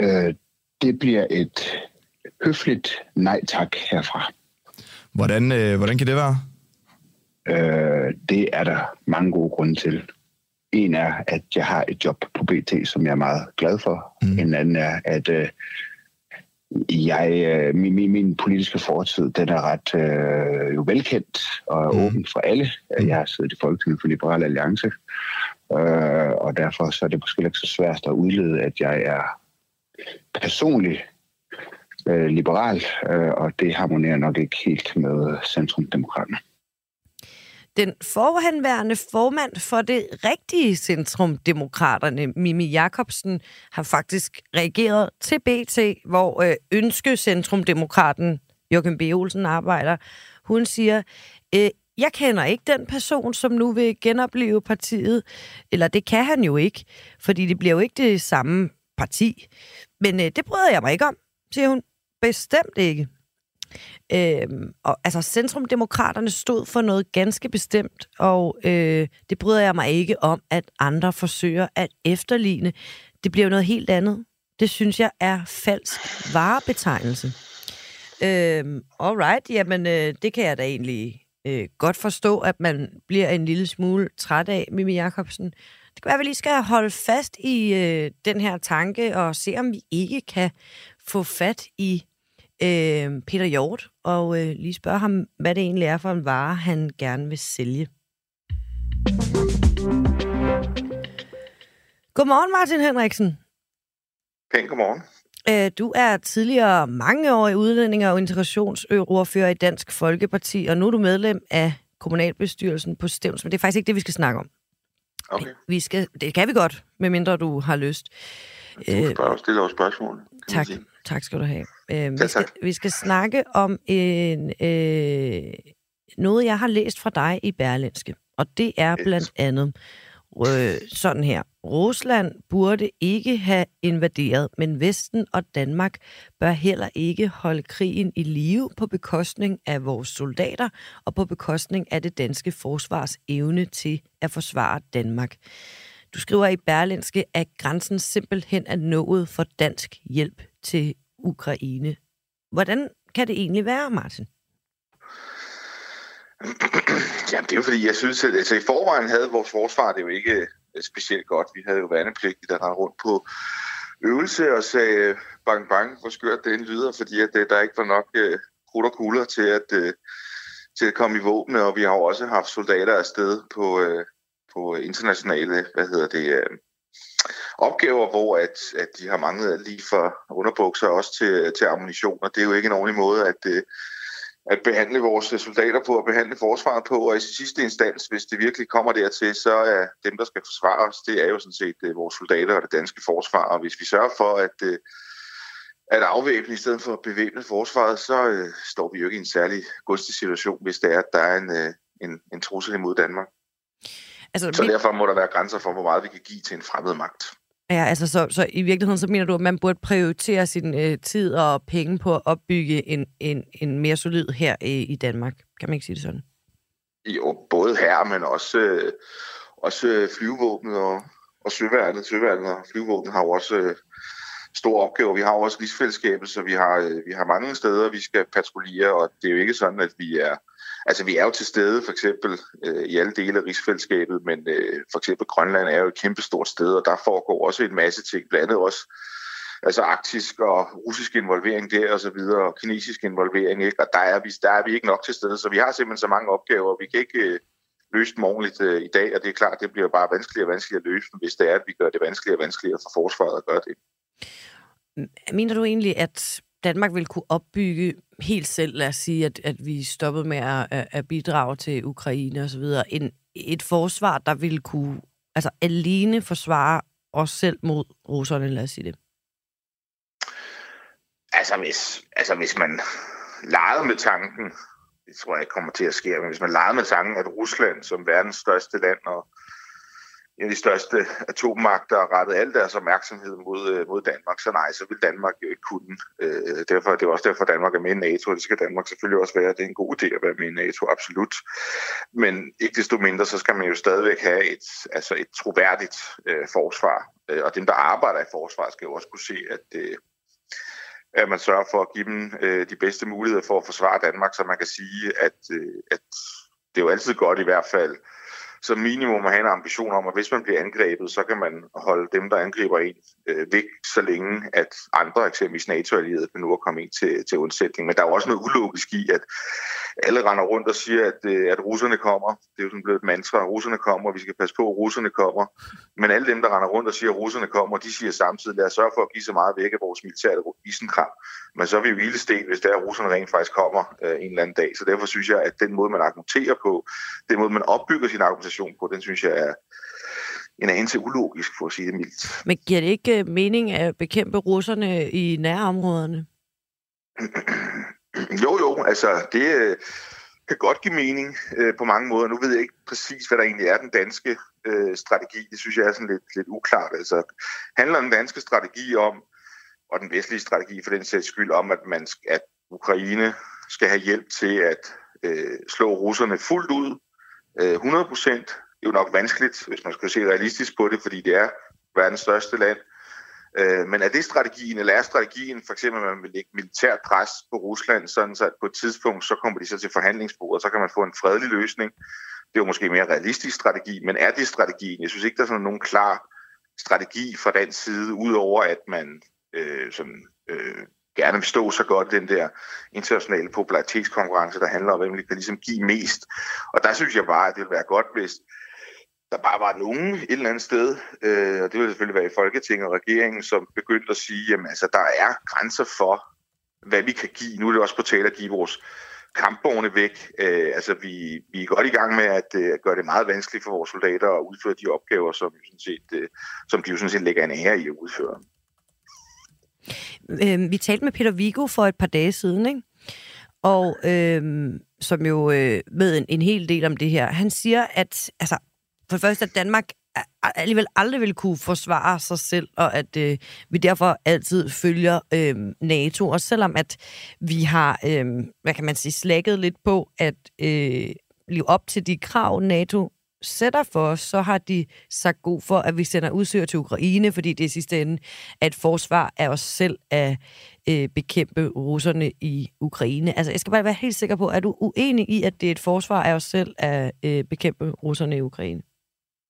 Øh, det bliver et høfligt nej tak herfra. Hvordan, øh, hvordan kan det være? Øh, det er der mange gode grunde til. En er, at jeg har et job på BT, som jeg er meget glad for. Mm. En anden er, at øh, jeg, øh, min, min, min politiske fortid, den er ret øh, jo velkendt og mm. åben for alle. Mm. Jeg har siddet i Folketinget for Liberale Alliance, øh, og derfor så er det måske ikke så svært at udlede, at jeg er personlig øh, liberal, øh, og det harmonerer nok ikke helt med Centrumdemokraterne. Den forhenværende formand for det rigtige centrum, Demokraterne, Mimi Jakobsen, har faktisk reageret til BT, hvor øh, Ønskecentrum-demokraten Joachim B. Olsen arbejder. Hun siger, øh, jeg kender ikke den person, som nu vil genopleve partiet. Eller det kan han jo ikke, fordi det bliver jo ikke det samme parti. Men øh, det bryder jeg mig ikke om, siger hun. Bestemt ikke. Øhm, og, altså, Centrumdemokraterne stod for noget ganske bestemt, og øh, det bryder jeg mig ikke om, at andre forsøger at efterligne. Det bliver jo noget helt andet. Det synes jeg er falsk varebetegnelse. Øhm, alright, jamen øh, det kan jeg da egentlig øh, godt forstå, at man bliver en lille smule træt af, Mimi Jacobsen. Det kan være, at vi lige skal holde fast i øh, den her tanke og se, om vi ikke kan få fat i øh, Peter Hjort og øh, lige spørge ham, hvad det egentlig er for en vare, han gerne vil sælge. Godmorgen, Martin Henriksen. Pænt godmorgen. Øh, du er tidligere mangeårig udlænding og integrationsordfører i Dansk Folkeparti, og nu er du medlem af kommunalbestyrelsen på Stævns, men det er faktisk ikke det, vi skal snakke om. Okay. Vi skal, det kan vi godt, medmindre du har lyst. Du spørger, stiller også spørgsmål. Tak, tak skal du have. Øh, vi, skal, vi skal snakke om en, øh, noget, jeg har læst fra dig i Berlinske, og det er blandt andet øh, sådan her. Rusland burde ikke have invaderet, men Vesten og Danmark bør heller ikke holde krigen i live på bekostning af vores soldater og på bekostning af det danske forsvars evne til at forsvare Danmark. Du skriver i Berlinske, at grænsen simpelthen er nået for dansk hjælp til Ukraine. Hvordan kan det egentlig være, Martin? Jamen, det er jo fordi, jeg synes, at altså, i forvejen havde vores forsvar det jo ikke øh, specielt godt. Vi havde jo værnepligtige, der rendte rundt på øvelse og sagde øh, bang bang, hvor skørt det lyder, fordi at, øh, der ikke var nok uh, krudt og kugler til at, uh, til at komme i våben, og vi har jo også haft soldater afsted på, uh, på internationale, hvad hedder det, uh, opgaver, hvor at, at de har manglet lige for underbukser også til, til ammunition, og det er jo ikke en ordentlig måde at, uh, at behandle vores soldater på og behandle forsvaret på, og i sidste instans, hvis det virkelig kommer dertil, så er dem, der skal forsvare os, det er jo sådan set uh, vores soldater og det danske forsvar, og hvis vi sørger for at, uh, at afvæbne i stedet for at bevæbne forsvaret, så uh, står vi jo ikke i en særlig gunstig situation, hvis det er, at der er en, uh, en, en trussel imod Danmark. Altså, så derfor må der være grænser for, hvor meget vi kan give til en fremmed magt. Ja, altså så, så i virkeligheden så mener du, at man burde prioritere sin øh, tid og penge på at opbygge en, en, en mere solid her i, i Danmark. Kan man ikke sige det sådan? Jo, både her, men også, øh, også øh, flyvevåbnet og, og søværnet. Søværnet og flyvevåbnet har jo også øh, store opgaver. Vi har jo også rigsfællesskabet, så vi har, øh, vi har mange steder, vi skal patruljere, og det er jo ikke sådan, at vi er Altså, vi er jo til stede for eksempel øh, i alle dele af rigsfællesskabet, men øh, for eksempel Grønland er jo et kæmpestort sted, og der foregår også en masse ting, blandt andet også altså arktisk og russisk involvering der og så videre, og kinesisk involvering, ikke? og der er, vi, der er vi ikke nok til stede, så vi har simpelthen så mange opgaver, vi kan ikke øh, løse dem ordentligt øh, i dag, og det er klart, det bliver bare vanskeligere og vanskeligere at løse dem, hvis det er, at vi gør det vanskeligere og vanskeligere for forsvaret at gøre det. Mener du egentlig, at Danmark vil kunne opbygge helt selv, lad os sige, at, at vi stoppede med at, at bidrage til Ukraine osv., en, et forsvar, der vil kunne altså alene forsvare os selv mod russerne, lad os sige det? Altså hvis, altså hvis man legede med tanken, det tror jeg ikke kommer til at ske, men hvis man legede med tanken, at Rusland som verdens største land og en af de største atommagter rettet al deres opmærksomhed mod, øh, mod Danmark, så nej, så vil Danmark jo ikke kunne. Øh, derfor, det er også derfor, Danmark er med i NATO, og det skal Danmark selvfølgelig også være. Det er en god idé at være med i NATO, absolut. Men ikke desto mindre, så skal man jo stadigvæk have et, altså et troværdigt øh, forsvar. Øh, og dem, der arbejder i forsvar, skal jo også kunne se, at, øh, at man sørger for at give dem øh, de bedste muligheder for at forsvare Danmark, så man kan sige, at, øh, at det er jo altid godt i hvert fald, som minimum at have en ambition om, at hvis man bliver angrebet, så kan man holde dem, der angriber en, øh, væk, så længe at andre, eksempelvis NATO-allierede, kan nu at komme ind til, til undsætning. Men der er jo også noget ulogisk i, at alle render rundt og siger, at, øh, at russerne kommer. Det er jo sådan blevet et mantra, at russerne kommer, vi skal passe på, at russerne kommer. Men alle dem, der render rundt og siger, at russerne kommer, de siger samtidig, lad os sørge for at give så meget væk af vores militære isenkram. Men så er vi jo sten, hvis der er, at russerne rent faktisk kommer øh, en eller anden dag. Så derfor synes jeg, at den måde, man argumenterer på, den måde, man opbygger sin argumentation på, den synes jeg er en anelse ulogisk, for at sige det mildt. Men giver det ikke øh, mening at bekæmpe russerne i nærområderne? [clears throat] jo, jo, altså det øh, kan godt give mening øh, på mange måder. Nu ved jeg ikke præcis, hvad der egentlig er den danske øh, strategi. Det synes jeg er sådan lidt, lidt uklart. Altså handler den danske strategi om, og den vestlige strategi for den sags skyld, om, at, man, at Ukraine skal have hjælp til at øh, slå russerne fuldt ud, Øh, 100 procent. Det er jo nok vanskeligt, hvis man skal se realistisk på det, fordi det er verdens største land. Øh, men er det strategien, eller er strategien for eksempel, at man vil lægge militært pres på Rusland, sådan så at på et tidspunkt, så kommer de så til forhandlingsbordet, så kan man få en fredelig løsning. Det er jo måske en mere realistisk strategi, men er det strategien? Jeg synes ikke, der er sådan nogen klar strategi fra den side, udover at man øh, sådan, øh, gerne vil stå så godt den der internationale popularitetskonkurrence, der handler om, hvem der kan ligesom give mest. Og der synes jeg bare, at det ville være godt, hvis der bare var nogen et eller andet sted, øh, og det ville selvfølgelig være i Folketinget og regeringen, som begyndte at sige, at altså, der er grænser for, hvad vi kan give. Nu er det også på tale at give vores kampvogne væk. Øh, altså, vi, vi er godt i gang med at øh, gøre det meget vanskeligt for vores soldater at udføre de opgaver, som, sådan set, øh, som de jo sådan set lægger en ære i at udføre. Øh, vi talte med Peter Vigo for et par dage siden, ikke? og øh, som jo øh, ved en, en hel del om det her. Han siger, at altså, for det første, at Danmark alligevel aldrig vil kunne forsvare sig selv, og at øh, vi derfor altid følger øh, NATO. Og selvom at vi har, øh, hvad kan man sige, slækket lidt på at øh, leve op til de krav, NATO sætter for os, så har de sagt god for, at vi sender udstyr til Ukraine, fordi det er sidste ende at forsvar af os selv at øh, bekæmpe russerne i Ukraine. Altså, jeg skal bare være helt sikker på, er du uenig i, at det er et forsvar af os selv at øh, bekæmpe russerne i Ukraine?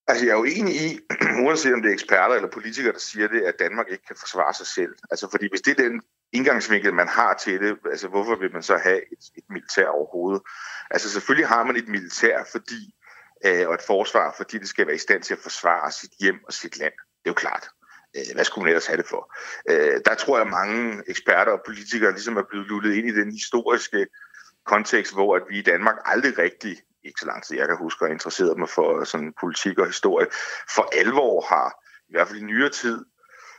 Altså, jeg er jo enig i, [clears throat] uanset om det er eksperter eller politikere, der siger det, at Danmark ikke kan forsvare sig selv. Altså, fordi hvis det er den indgangsvinkel, man har til det, altså, hvorfor vil man så have et, et militær overhovedet? Altså, selvfølgelig har man et militær, fordi, øh, og et forsvar, fordi det skal være i stand til at forsvare sit hjem og sit land. Det er jo klart. Øh, hvad skulle man ellers have det for? Øh, der tror jeg, mange eksperter og politikere ligesom er blevet lullet ind i den historiske kontekst, hvor at vi i Danmark aldrig rigtig ikke så lang tid jeg kan huske, og interesseret mig for sådan politik og historie, for alvor har, i hvert fald i nyere tid,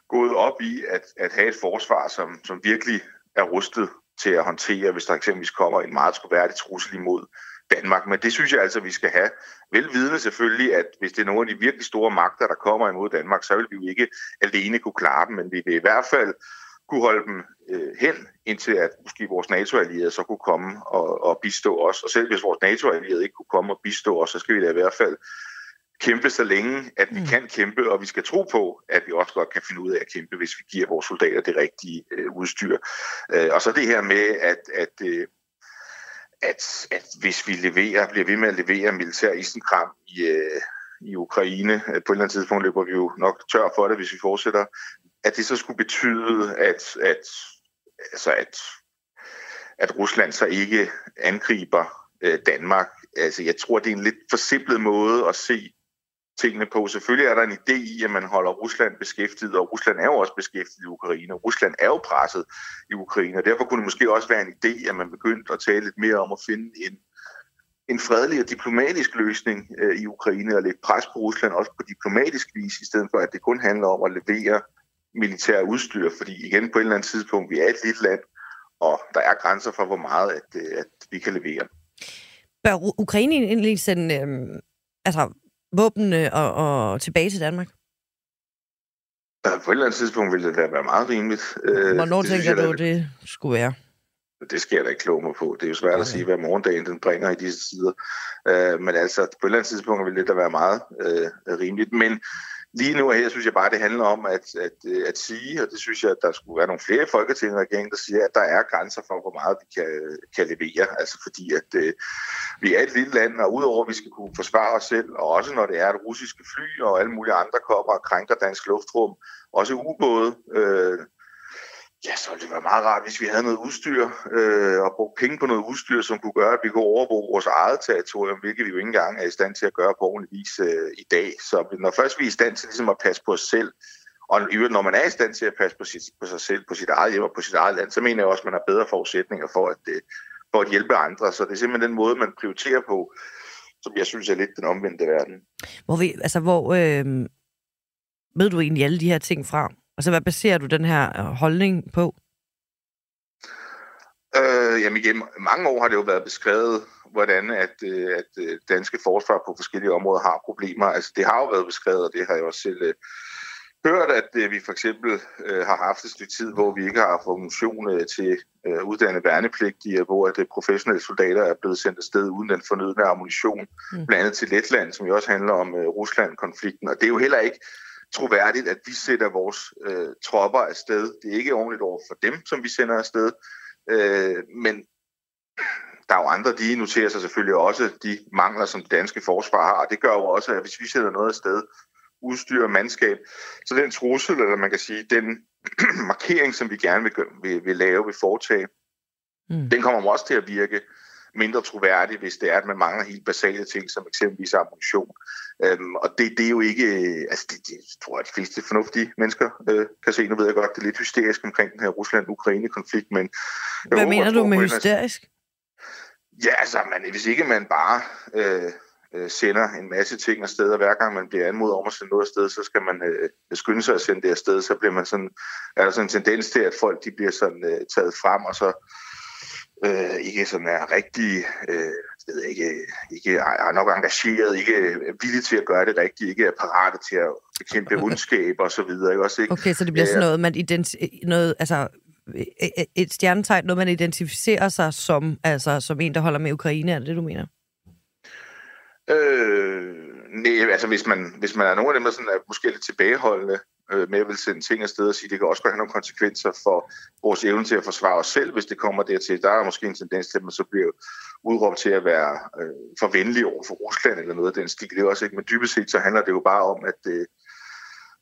gået op i at, at have et forsvar, som, som virkelig er rustet til at håndtere, hvis der eksempelvis kommer en meget troværdig trussel imod Danmark. Men det synes jeg altså, vi skal have. Velvidende selvfølgelig, at hvis det er nogle af de virkelig store magter, der kommer imod Danmark, så vil vi jo ikke alene kunne klare dem, men vi vil i hvert fald kunne holde dem øh, hen, indtil at måske vores NATO-allierede så kunne komme og, og bistå os. Og selv hvis vores NATO-allierede ikke kunne komme og bistå os, så skal vi da i hvert fald kæmpe så længe, at vi mm. kan kæmpe, og vi skal tro på, at vi også godt kan finde ud af at kæmpe, hvis vi giver vores soldater det rigtige øh, udstyr. Øh, og så det her med, at, at, øh, at, at hvis vi leverer, bliver ved med at levere militær isenkram i, øh, i Ukraine, øh, på et eller andet tidspunkt løber vi jo nok tør for det, hvis vi fortsætter at det så skulle betyde, at, at, altså at, at Rusland så ikke angriber øh, Danmark. Altså, jeg tror, det er en lidt forsimplet måde at se tingene på. Selvfølgelig er der en idé i, at man holder Rusland beskæftiget, og Rusland er jo også beskæftiget i Ukraine, og Rusland er jo presset i Ukraine, og derfor kunne det måske også være en idé, at man begyndte at tale lidt mere om at finde en, en fredelig og diplomatisk løsning øh, i Ukraine, og lægge pres på Rusland også på diplomatisk vis, i stedet for at det kun handler om at levere militær udstyr, fordi igen på et eller andet tidspunkt, vi er et lille land, og der er grænser for, hvor meget at, øh, at vi kan levere. Bør Ukraine egentlig sende øh, altså, våben og, og tilbage til Danmark? På et eller andet tidspunkt ville det da være meget rimeligt. Øh, Hvornår det, tænker du, det skulle være? Det skal jeg da ikke kloge mig på. Det er jo svært okay. at sige, hvad morgendagen den bringer i disse tider. Øh, men altså, på et eller andet tidspunkt ville det da være meget øh, rimeligt. Men lige nu her synes jeg bare, det handler om at, at, øh, at sige, og det synes jeg, at der skulle være nogle flere folketing og der siger, at der er grænser for, hvor meget vi kan, kan levere. Altså fordi, at øh, vi er et lille land, og udover at vi skal kunne forsvare os selv, og også når det er, at russiske fly og alle mulige andre kommer og krænker dansk luftrum, også ubåde, øh, Ja, så ville det være meget rart, hvis vi havde noget udstyr øh, og brugte penge på noget udstyr, som kunne gøre, at vi kunne overvåge vores eget territorium, hvilket vi jo ikke engang er i stand til at gøre på ordentlig vis øh, i dag. Så når først vi er i stand til ligesom at passe på os selv, og når man er i stand til at passe på, sit, på sig selv, på sit eget hjem og på sit eget land, så mener jeg også, at man har bedre forudsætninger for at, øh, for at hjælpe andre. Så det er simpelthen den måde, man prioriterer på, som jeg synes er lidt den omvendte verden. Hvor, vi, altså, hvor øh, ved du egentlig alle de her ting fra? Altså, hvad baserer du den her øh, holdning på? Øh, jamen igen, mange år har det jo været beskrevet, hvordan at, øh, at øh, danske forsvar på forskellige områder har problemer. Altså, det har jo været beskrevet, og det har jeg også selv øh, hørt, at øh, vi for eksempel øh, har haft et stykke tid, hvor vi ikke har haft funktion øh, til øh, uddannet værnepligtige, hvor at, øh, professionelle soldater er blevet sendt afsted uden den fornødne ammunition, mm. blandt andet til Letland, som jo også handler om øh, Rusland-konflikten. Og det er jo heller ikke troværdigt, at vi sætter vores øh, tropper afsted. Det er ikke ordentligt over for dem, som vi sender afsted. Øh, men der er jo andre, de noterer sig selvfølgelig også de mangler, som det danske forsvar har. Det gør jo også, at hvis vi sætter noget afsted, udstyr og mandskab, så den trussel, eller man kan sige, den [clears throat] markering, som vi gerne vil, vil, vil lave, vil foretage, mm. den kommer også til at virke mindre troværdig, hvis det er, at man mangler helt basale ting, som eksempelvis ammunition. Øhm, og det, det er jo ikke, altså det, det tror jeg, at de fleste fornuftige mennesker øh, kan se. Nu ved jeg godt, det er lidt hysterisk omkring den her Rusland-Ukraine-konflikt, men... Hvad håber, mener du med hysterisk? Ja, altså, man, hvis ikke man bare øh, øh, sender en masse ting afsted, og hver gang man bliver anmodet om at sende noget afsted, så skal man øh, skynde sig at sende det afsted, så bliver man sådan, er der sådan en tendens til, at folk de bliver sådan øh, taget frem, og så øh, ikke sådan er rigtig, øh, ved ikke, ikke er nok engageret, ikke villig til at gøre det rigtigt, ikke er parate til at bekæmpe [laughs] ondskab og så videre. Ikke? Også, ikke? Okay, så det bliver sådan noget, man identi- noget, altså et stjernetegn, noget man identificerer sig som, altså som en, der holder med Ukraine, er det det, du mener? Øh, nej, altså hvis man, hvis man er nogen af dem, der sådan er måske lidt tilbageholdende øh, med at vil sende ting afsted og sige, at det kan også godt have nogle konsekvenser for vores evne til at forsvare os selv, hvis det kommer dertil. Der er måske en tendens til, at man så bliver udråbt til at være øh, for venlig over for Rusland eller noget af den stil. Det er også ikke, men dybest set så handler det jo bare om, at, øh,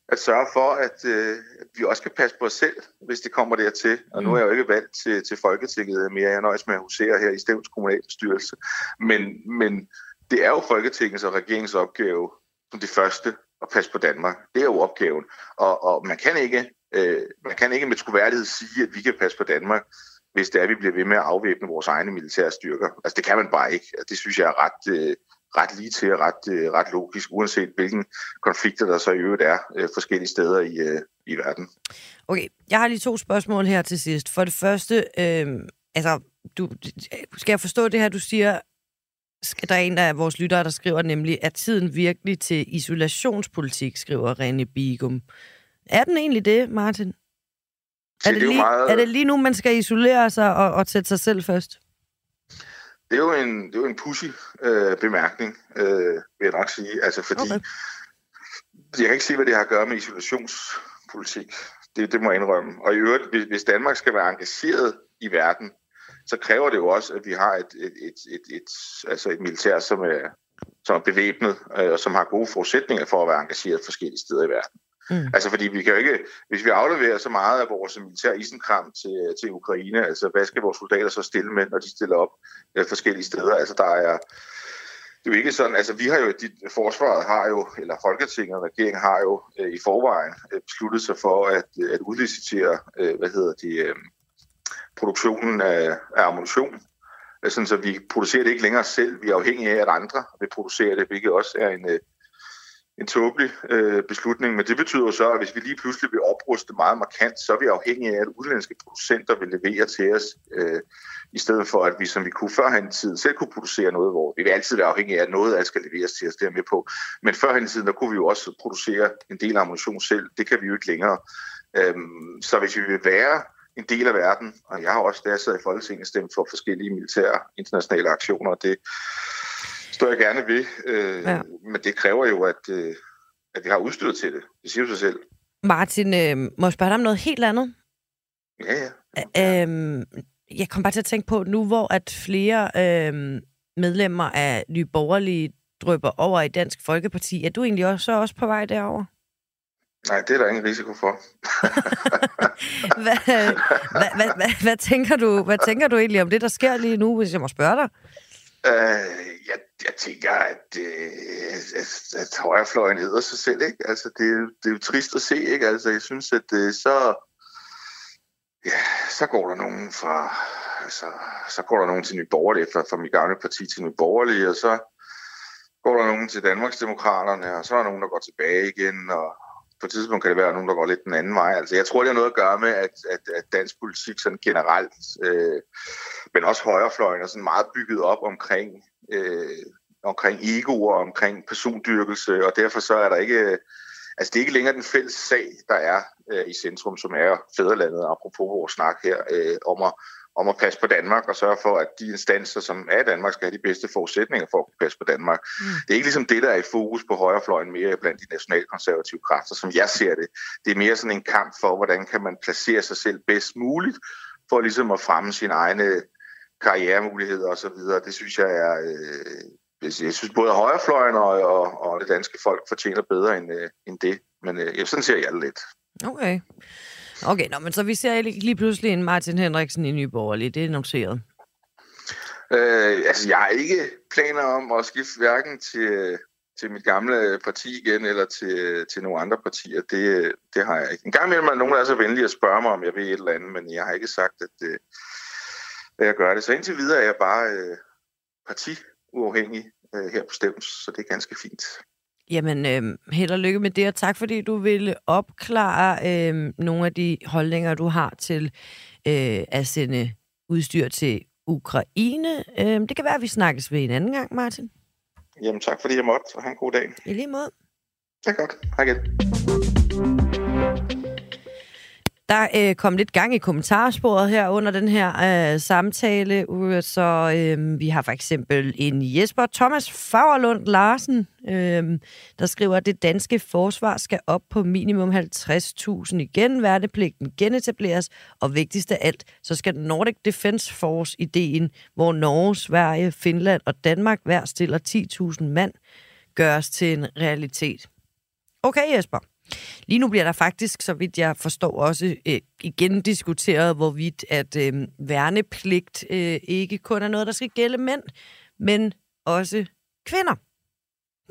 at sørge for, at, øh, at vi også kan passe på os selv, hvis det kommer dertil. Og nu er jeg jo ikke valgt til, til Folketinget mere. Jeg nøjes med at husere her i Stævns kommunalbestyrelse. Men, men det er jo Folketingets og regeringens opgave som det første at passe på Danmark. Det er jo opgaven. Og, og man, kan ikke, øh, man kan ikke med troværdighed sige, at vi kan passe på Danmark, hvis det er, at vi bliver ved med at afvæbne vores egne militære styrker. Altså det kan man bare ikke. Altså, det synes jeg er ret, øh, ret lige til og ret, øh, ret logisk, uanset hvilken konflikter der så i øvrigt er øh, forskellige steder i, øh, i verden. Okay, jeg har lige to spørgsmål her til sidst. For det første, øh, altså, du, skal jeg forstå det her, du siger, der er en af vores lyttere, der skriver nemlig, at tiden virkelig til isolationspolitik, skriver René Bigum. Er den egentlig det, Martin? Er det, lige, meget... er det lige nu, man skal isolere sig og, og sætte sig selv først? Det er jo en, det er jo en pussy øh, bemærkning, øh, vil jeg nok sige. Altså fordi, okay. jeg kan ikke se, hvad det har at gøre med isolationspolitik. Det, det må jeg indrømme. Og i øvrigt, hvis, hvis Danmark skal være engageret i verden, så kræver det jo også, at vi har et, et, et, et, et, altså et militær, som er, som er bevæbnet, øh, og som har gode forudsætninger for at være engageret forskellige steder i verden. Mm. Altså fordi vi kan jo ikke, hvis vi afleverer så meget af vores militær isenkram til, til Ukraine, altså hvad skal vores soldater så stille med, når de stiller op øh, forskellige steder? Altså der er, det er jo ikke sådan, altså vi har jo, de, forsvaret har jo, eller Folketinget og regeringen har jo øh, i forvejen øh, besluttet sig for at, at udlicitere, øh, hvad hedder de, øh, produktionen af, af ammunition, øh, sådan så vi producerer det ikke længere selv. Vi er afhængige af, at andre vil producere det, hvilket også er en, øh, en tåbelig øh, beslutning. Men det betyder jo så, at hvis vi lige pludselig vil opruste meget markant, så er vi afhængige af, at udenlandske producenter vil levere til os, øh, i stedet for at vi, som vi kunne førhen i tiden, selv kunne producere noget, hvor vi vil altid være afhængige af, at noget af skal leveres til os, det er med på. Men førhen i tiden, der kunne vi jo også producere en del ammunition selv. Det kan vi jo ikke længere. Øhm, så hvis vi vil være en del af verden, og jeg har også, da jeg sad i Folketinget, stemt for forskellige militære internationale aktioner, og det står jeg gerne ved. Øh, ja. Men det kræver jo, at, øh, at vi har udstyret til det. Det siger jo sig selv. Martin, øh, må jeg spørge dig om noget helt andet? Ja, ja. Øh, jeg kom bare til at tænke på, nu hvor at flere øh, medlemmer af Nye Borgerlige drøber over i Dansk Folkeparti, er du egentlig også, også på vej derover? Nej, det er der ingen risiko for. [laughs] hvad, hvad, hvad, hvad, hvad, tænker du, hvad tænker du egentlig om det, der sker lige nu, hvis jeg må spørge dig? Uh, jeg, jeg tænker, at, uh, at, at højrefløjen hedder sig selv. Ikke? Altså, det, det er jo trist at se. Ikke? Altså, jeg synes, at uh, så, ja, så går der nogen fra... Altså, så går der nogen til Nye Borgerlige, fra, fra mit gamle parti til Nye Borgerlige, og så går der nogen til Danmarksdemokraterne, og så er der nogen, der går tilbage igen, og, på et tidspunkt kan det være nogen, der går lidt den anden vej. Altså, jeg tror, det har noget at gøre med, at, at, at dansk politik sådan generelt, øh, men også højrefløjen, er sådan meget bygget op omkring, øh, omkring ego og omkring persondyrkelse, og derfor så er der ikke... Øh, altså, det er ikke længere den fælles sag, der er øh, i centrum, som er fædrelandet, apropos vores snak her, øh, om at om at passe på Danmark og sørge for, at de instanser, som er i Danmark, skal have de bedste forudsætninger for at passe på Danmark. Mm. Det er ikke ligesom det, der er i fokus på højrefløjen mere blandt de nationalkonservative kræfter, som jeg ser det. Det er mere sådan en kamp for, hvordan kan man placere sig selv bedst muligt, for ligesom at fremme sine egne karrieremuligheder osv. Det synes jeg er... Øh, jeg synes både højrefløjen og, og, og det danske folk fortjener bedre end, øh, end det. Men øh, jeg sådan ser jeg det lidt. Okay. Okay, nå, men så vi ser lige pludselig en Martin Henriksen i Nyborgerlige. Det er noteret. Øh, altså, jeg har ikke planer om at skifte hverken til, til mit gamle parti igen, eller til, til nogle andre partier. Det, det har jeg ikke. En gang imellem er nogen, der er så venlige at spørge mig, om jeg ved et eller andet, men jeg har ikke sagt, at, øh, at jeg gør det. Så indtil videre er jeg bare øh, partiuafhængig øh, her på Stævns, så det er ganske fint. Jamen, øh, held og lykke med det, og tak fordi du ville opklare øh, nogle af de holdninger, du har til øh, at sende udstyr til Ukraine. Øh, det kan være, at vi snakkes ved en anden gang, Martin. Jamen, tak fordi jeg måtte, og have en god dag. I lige måde. Det er godt. Hej igen. Der øh, kom lidt gang i kommentarsporet her under den her øh, samtale, så øh, vi har for eksempel en Jesper Thomas Fagerlund Larsen, øh, der skriver, at det danske forsvar skal op på minimum 50.000 igen, værnepligten genetableres, og vigtigst af alt, så skal Nordic Defense Force-ideen, hvor Norge, Sverige, Finland og Danmark hver stiller 10.000 mand, gøres til en realitet. Okay, Jesper. Lige nu bliver der faktisk, så vidt jeg forstår, også øh, igen diskuteret, hvorvidt at øh, værnepligt øh, ikke kun er noget, der skal gælde mænd, men også kvinder.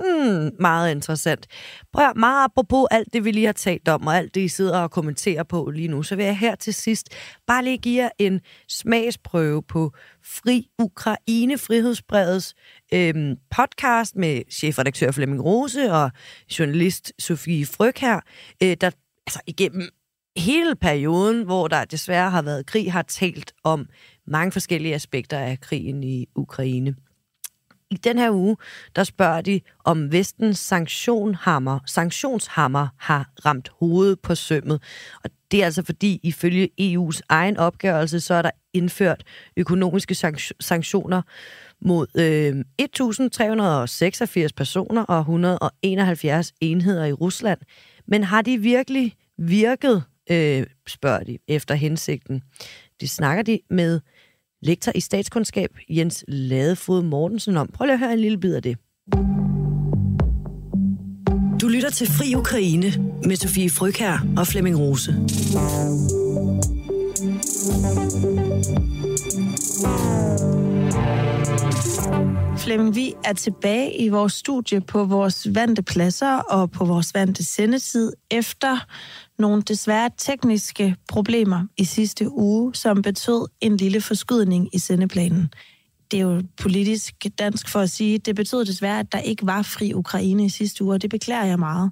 Hmm, meget interessant. Prøv meget apropos alt det, vi lige har talt om, og alt det, I sidder og kommenterer på lige nu, så vil jeg her til sidst bare lige give jer en smagsprøve på Fri Ukraine Frihedsbredets øhm, podcast med chefredaktør Flemming Rose og journalist Sofie Fryg her, øh, der altså igennem hele perioden, hvor der desværre har været krig, har talt om mange forskellige aspekter af krigen i Ukraine i den her uge, der spørger de, om vestens sanktionhammer, sanktionshammer har ramt hovedet på sømmet. Og det er altså fordi, ifølge EU's egen opgørelse, så er der indført økonomiske sanktioner mod øh, 1.386 personer og 171 enheder i Rusland. Men har de virkelig virket, øh, spørger de, efter hensigten. Det snakker de med lektor i statskundskab Jens Ladefod Mortensen om. Prøv lige at høre en lille bid af det. Du lytter til Fri Ukraine med Sofie Frøkær og Flemming Rose. Flemming, vi er tilbage i vores studie på vores vante pladser og på vores vante sendetid efter nogle desværre tekniske problemer i sidste uge, som betød en lille forskydning i sendeplanen. Det er jo politisk dansk for at sige, det betød desværre, at der ikke var fri Ukraine i sidste uge, og det beklager jeg meget.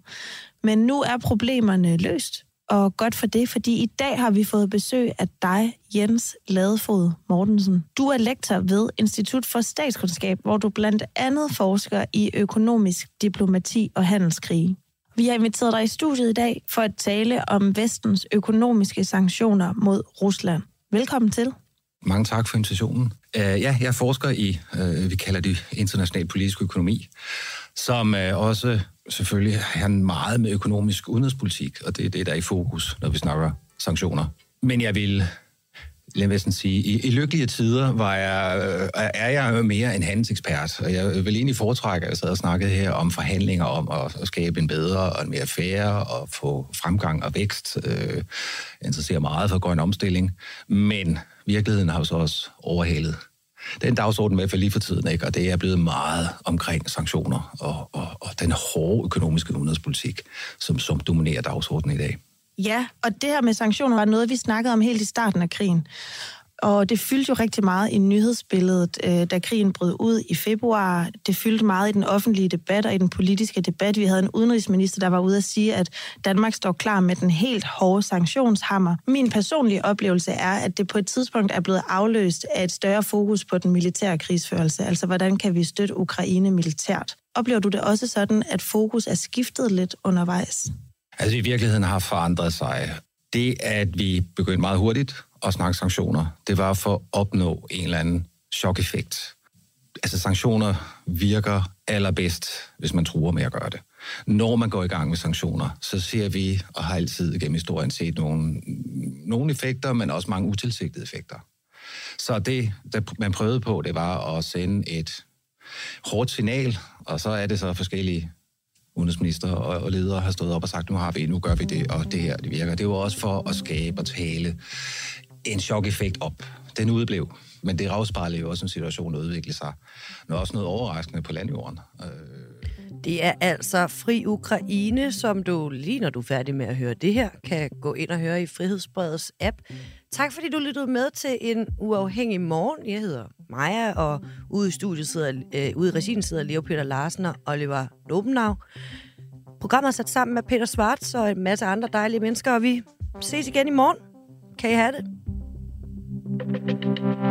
Men nu er problemerne løst, og godt for det, fordi i dag har vi fået besøg af dig, Jens Ladefod Mortensen. Du er lektor ved Institut for Statskundskab, hvor du blandt andet forsker i økonomisk diplomati og handelskrig. Vi har inviteret dig i studiet i dag for at tale om vestens økonomiske sanktioner mod Rusland. Velkommen til. Mange tak for invitationen. Uh, ja, jeg forsker i, uh, vi kalder det international politisk økonomi, som uh, også selvfølgelig har meget med økonomisk udenrigspolitik, og det er det, der er i fokus, når vi snakker sanktioner. Men jeg vil lad mig sige, i, i lykkelige tider var jeg, øh, er jeg mere en handelsekspert, og jeg vil egentlig foretrække, at jeg sad og snakkede her om forhandlinger om at, at skabe en bedre og en mere færre og få fremgang og vækst. Øh, jeg interesserer meget for grøn omstilling, men virkeligheden har jo så også overhalet den dagsorden med for lige for tiden, ikke? og det er blevet meget omkring sanktioner og, og, og den hårde økonomiske udenrigspolitik, som, som dominerer dagsordenen i dag. Ja, og det her med sanktioner var noget, vi snakkede om helt i starten af krigen. Og det fyldte jo rigtig meget i nyhedsbilledet, øh, da krigen brød ud i februar. Det fyldte meget i den offentlige debat og i den politiske debat. Vi havde en udenrigsminister, der var ude at sige, at Danmark står klar med den helt hårde sanktionshammer. Min personlige oplevelse er, at det på et tidspunkt er blevet afløst af et større fokus på den militære krigsførelse. Altså, hvordan kan vi støtte Ukraine militært? Oplever du det også sådan, at fokus er skiftet lidt undervejs? Altså i virkeligheden har forandret sig. Det, at vi begyndte meget hurtigt at snakke sanktioner, det var for at opnå en eller anden chok-effekt. Altså sanktioner virker allerbedst, hvis man truer med at gøre det. Når man går i gang med sanktioner, så ser vi, og har altid gennem historien set nogle, nogle effekter, men også mange utilsigtede effekter. Så det, man prøvede på, det var at sende et hårdt signal, og så er det så forskellige udenrigsminister og, og ledere har stået op og sagt, nu har vi, nu gør vi det, og det her, det virker. Det var også for at skabe og tale en chok-effekt op. Den udeblev. Men det afspejler jo også en situation, der udvikler sig. Men også noget overraskende på landjorden. Øh. Det er altså Fri Ukraine, som du lige når du er færdig med at høre det her, kan gå ind og høre i Frihedsbredets app. Tak fordi du lyttede med til en uafhængig morgen. Jeg hedder Maja, og ude i studiet sidder, øh, ude i regien sidder Leo Peter Larsen og Oliver Lobenau. Programmet er sat sammen med Peter Svarts og en masse andre dejlige mennesker, og vi ses igen i morgen. Kan I have det? thank you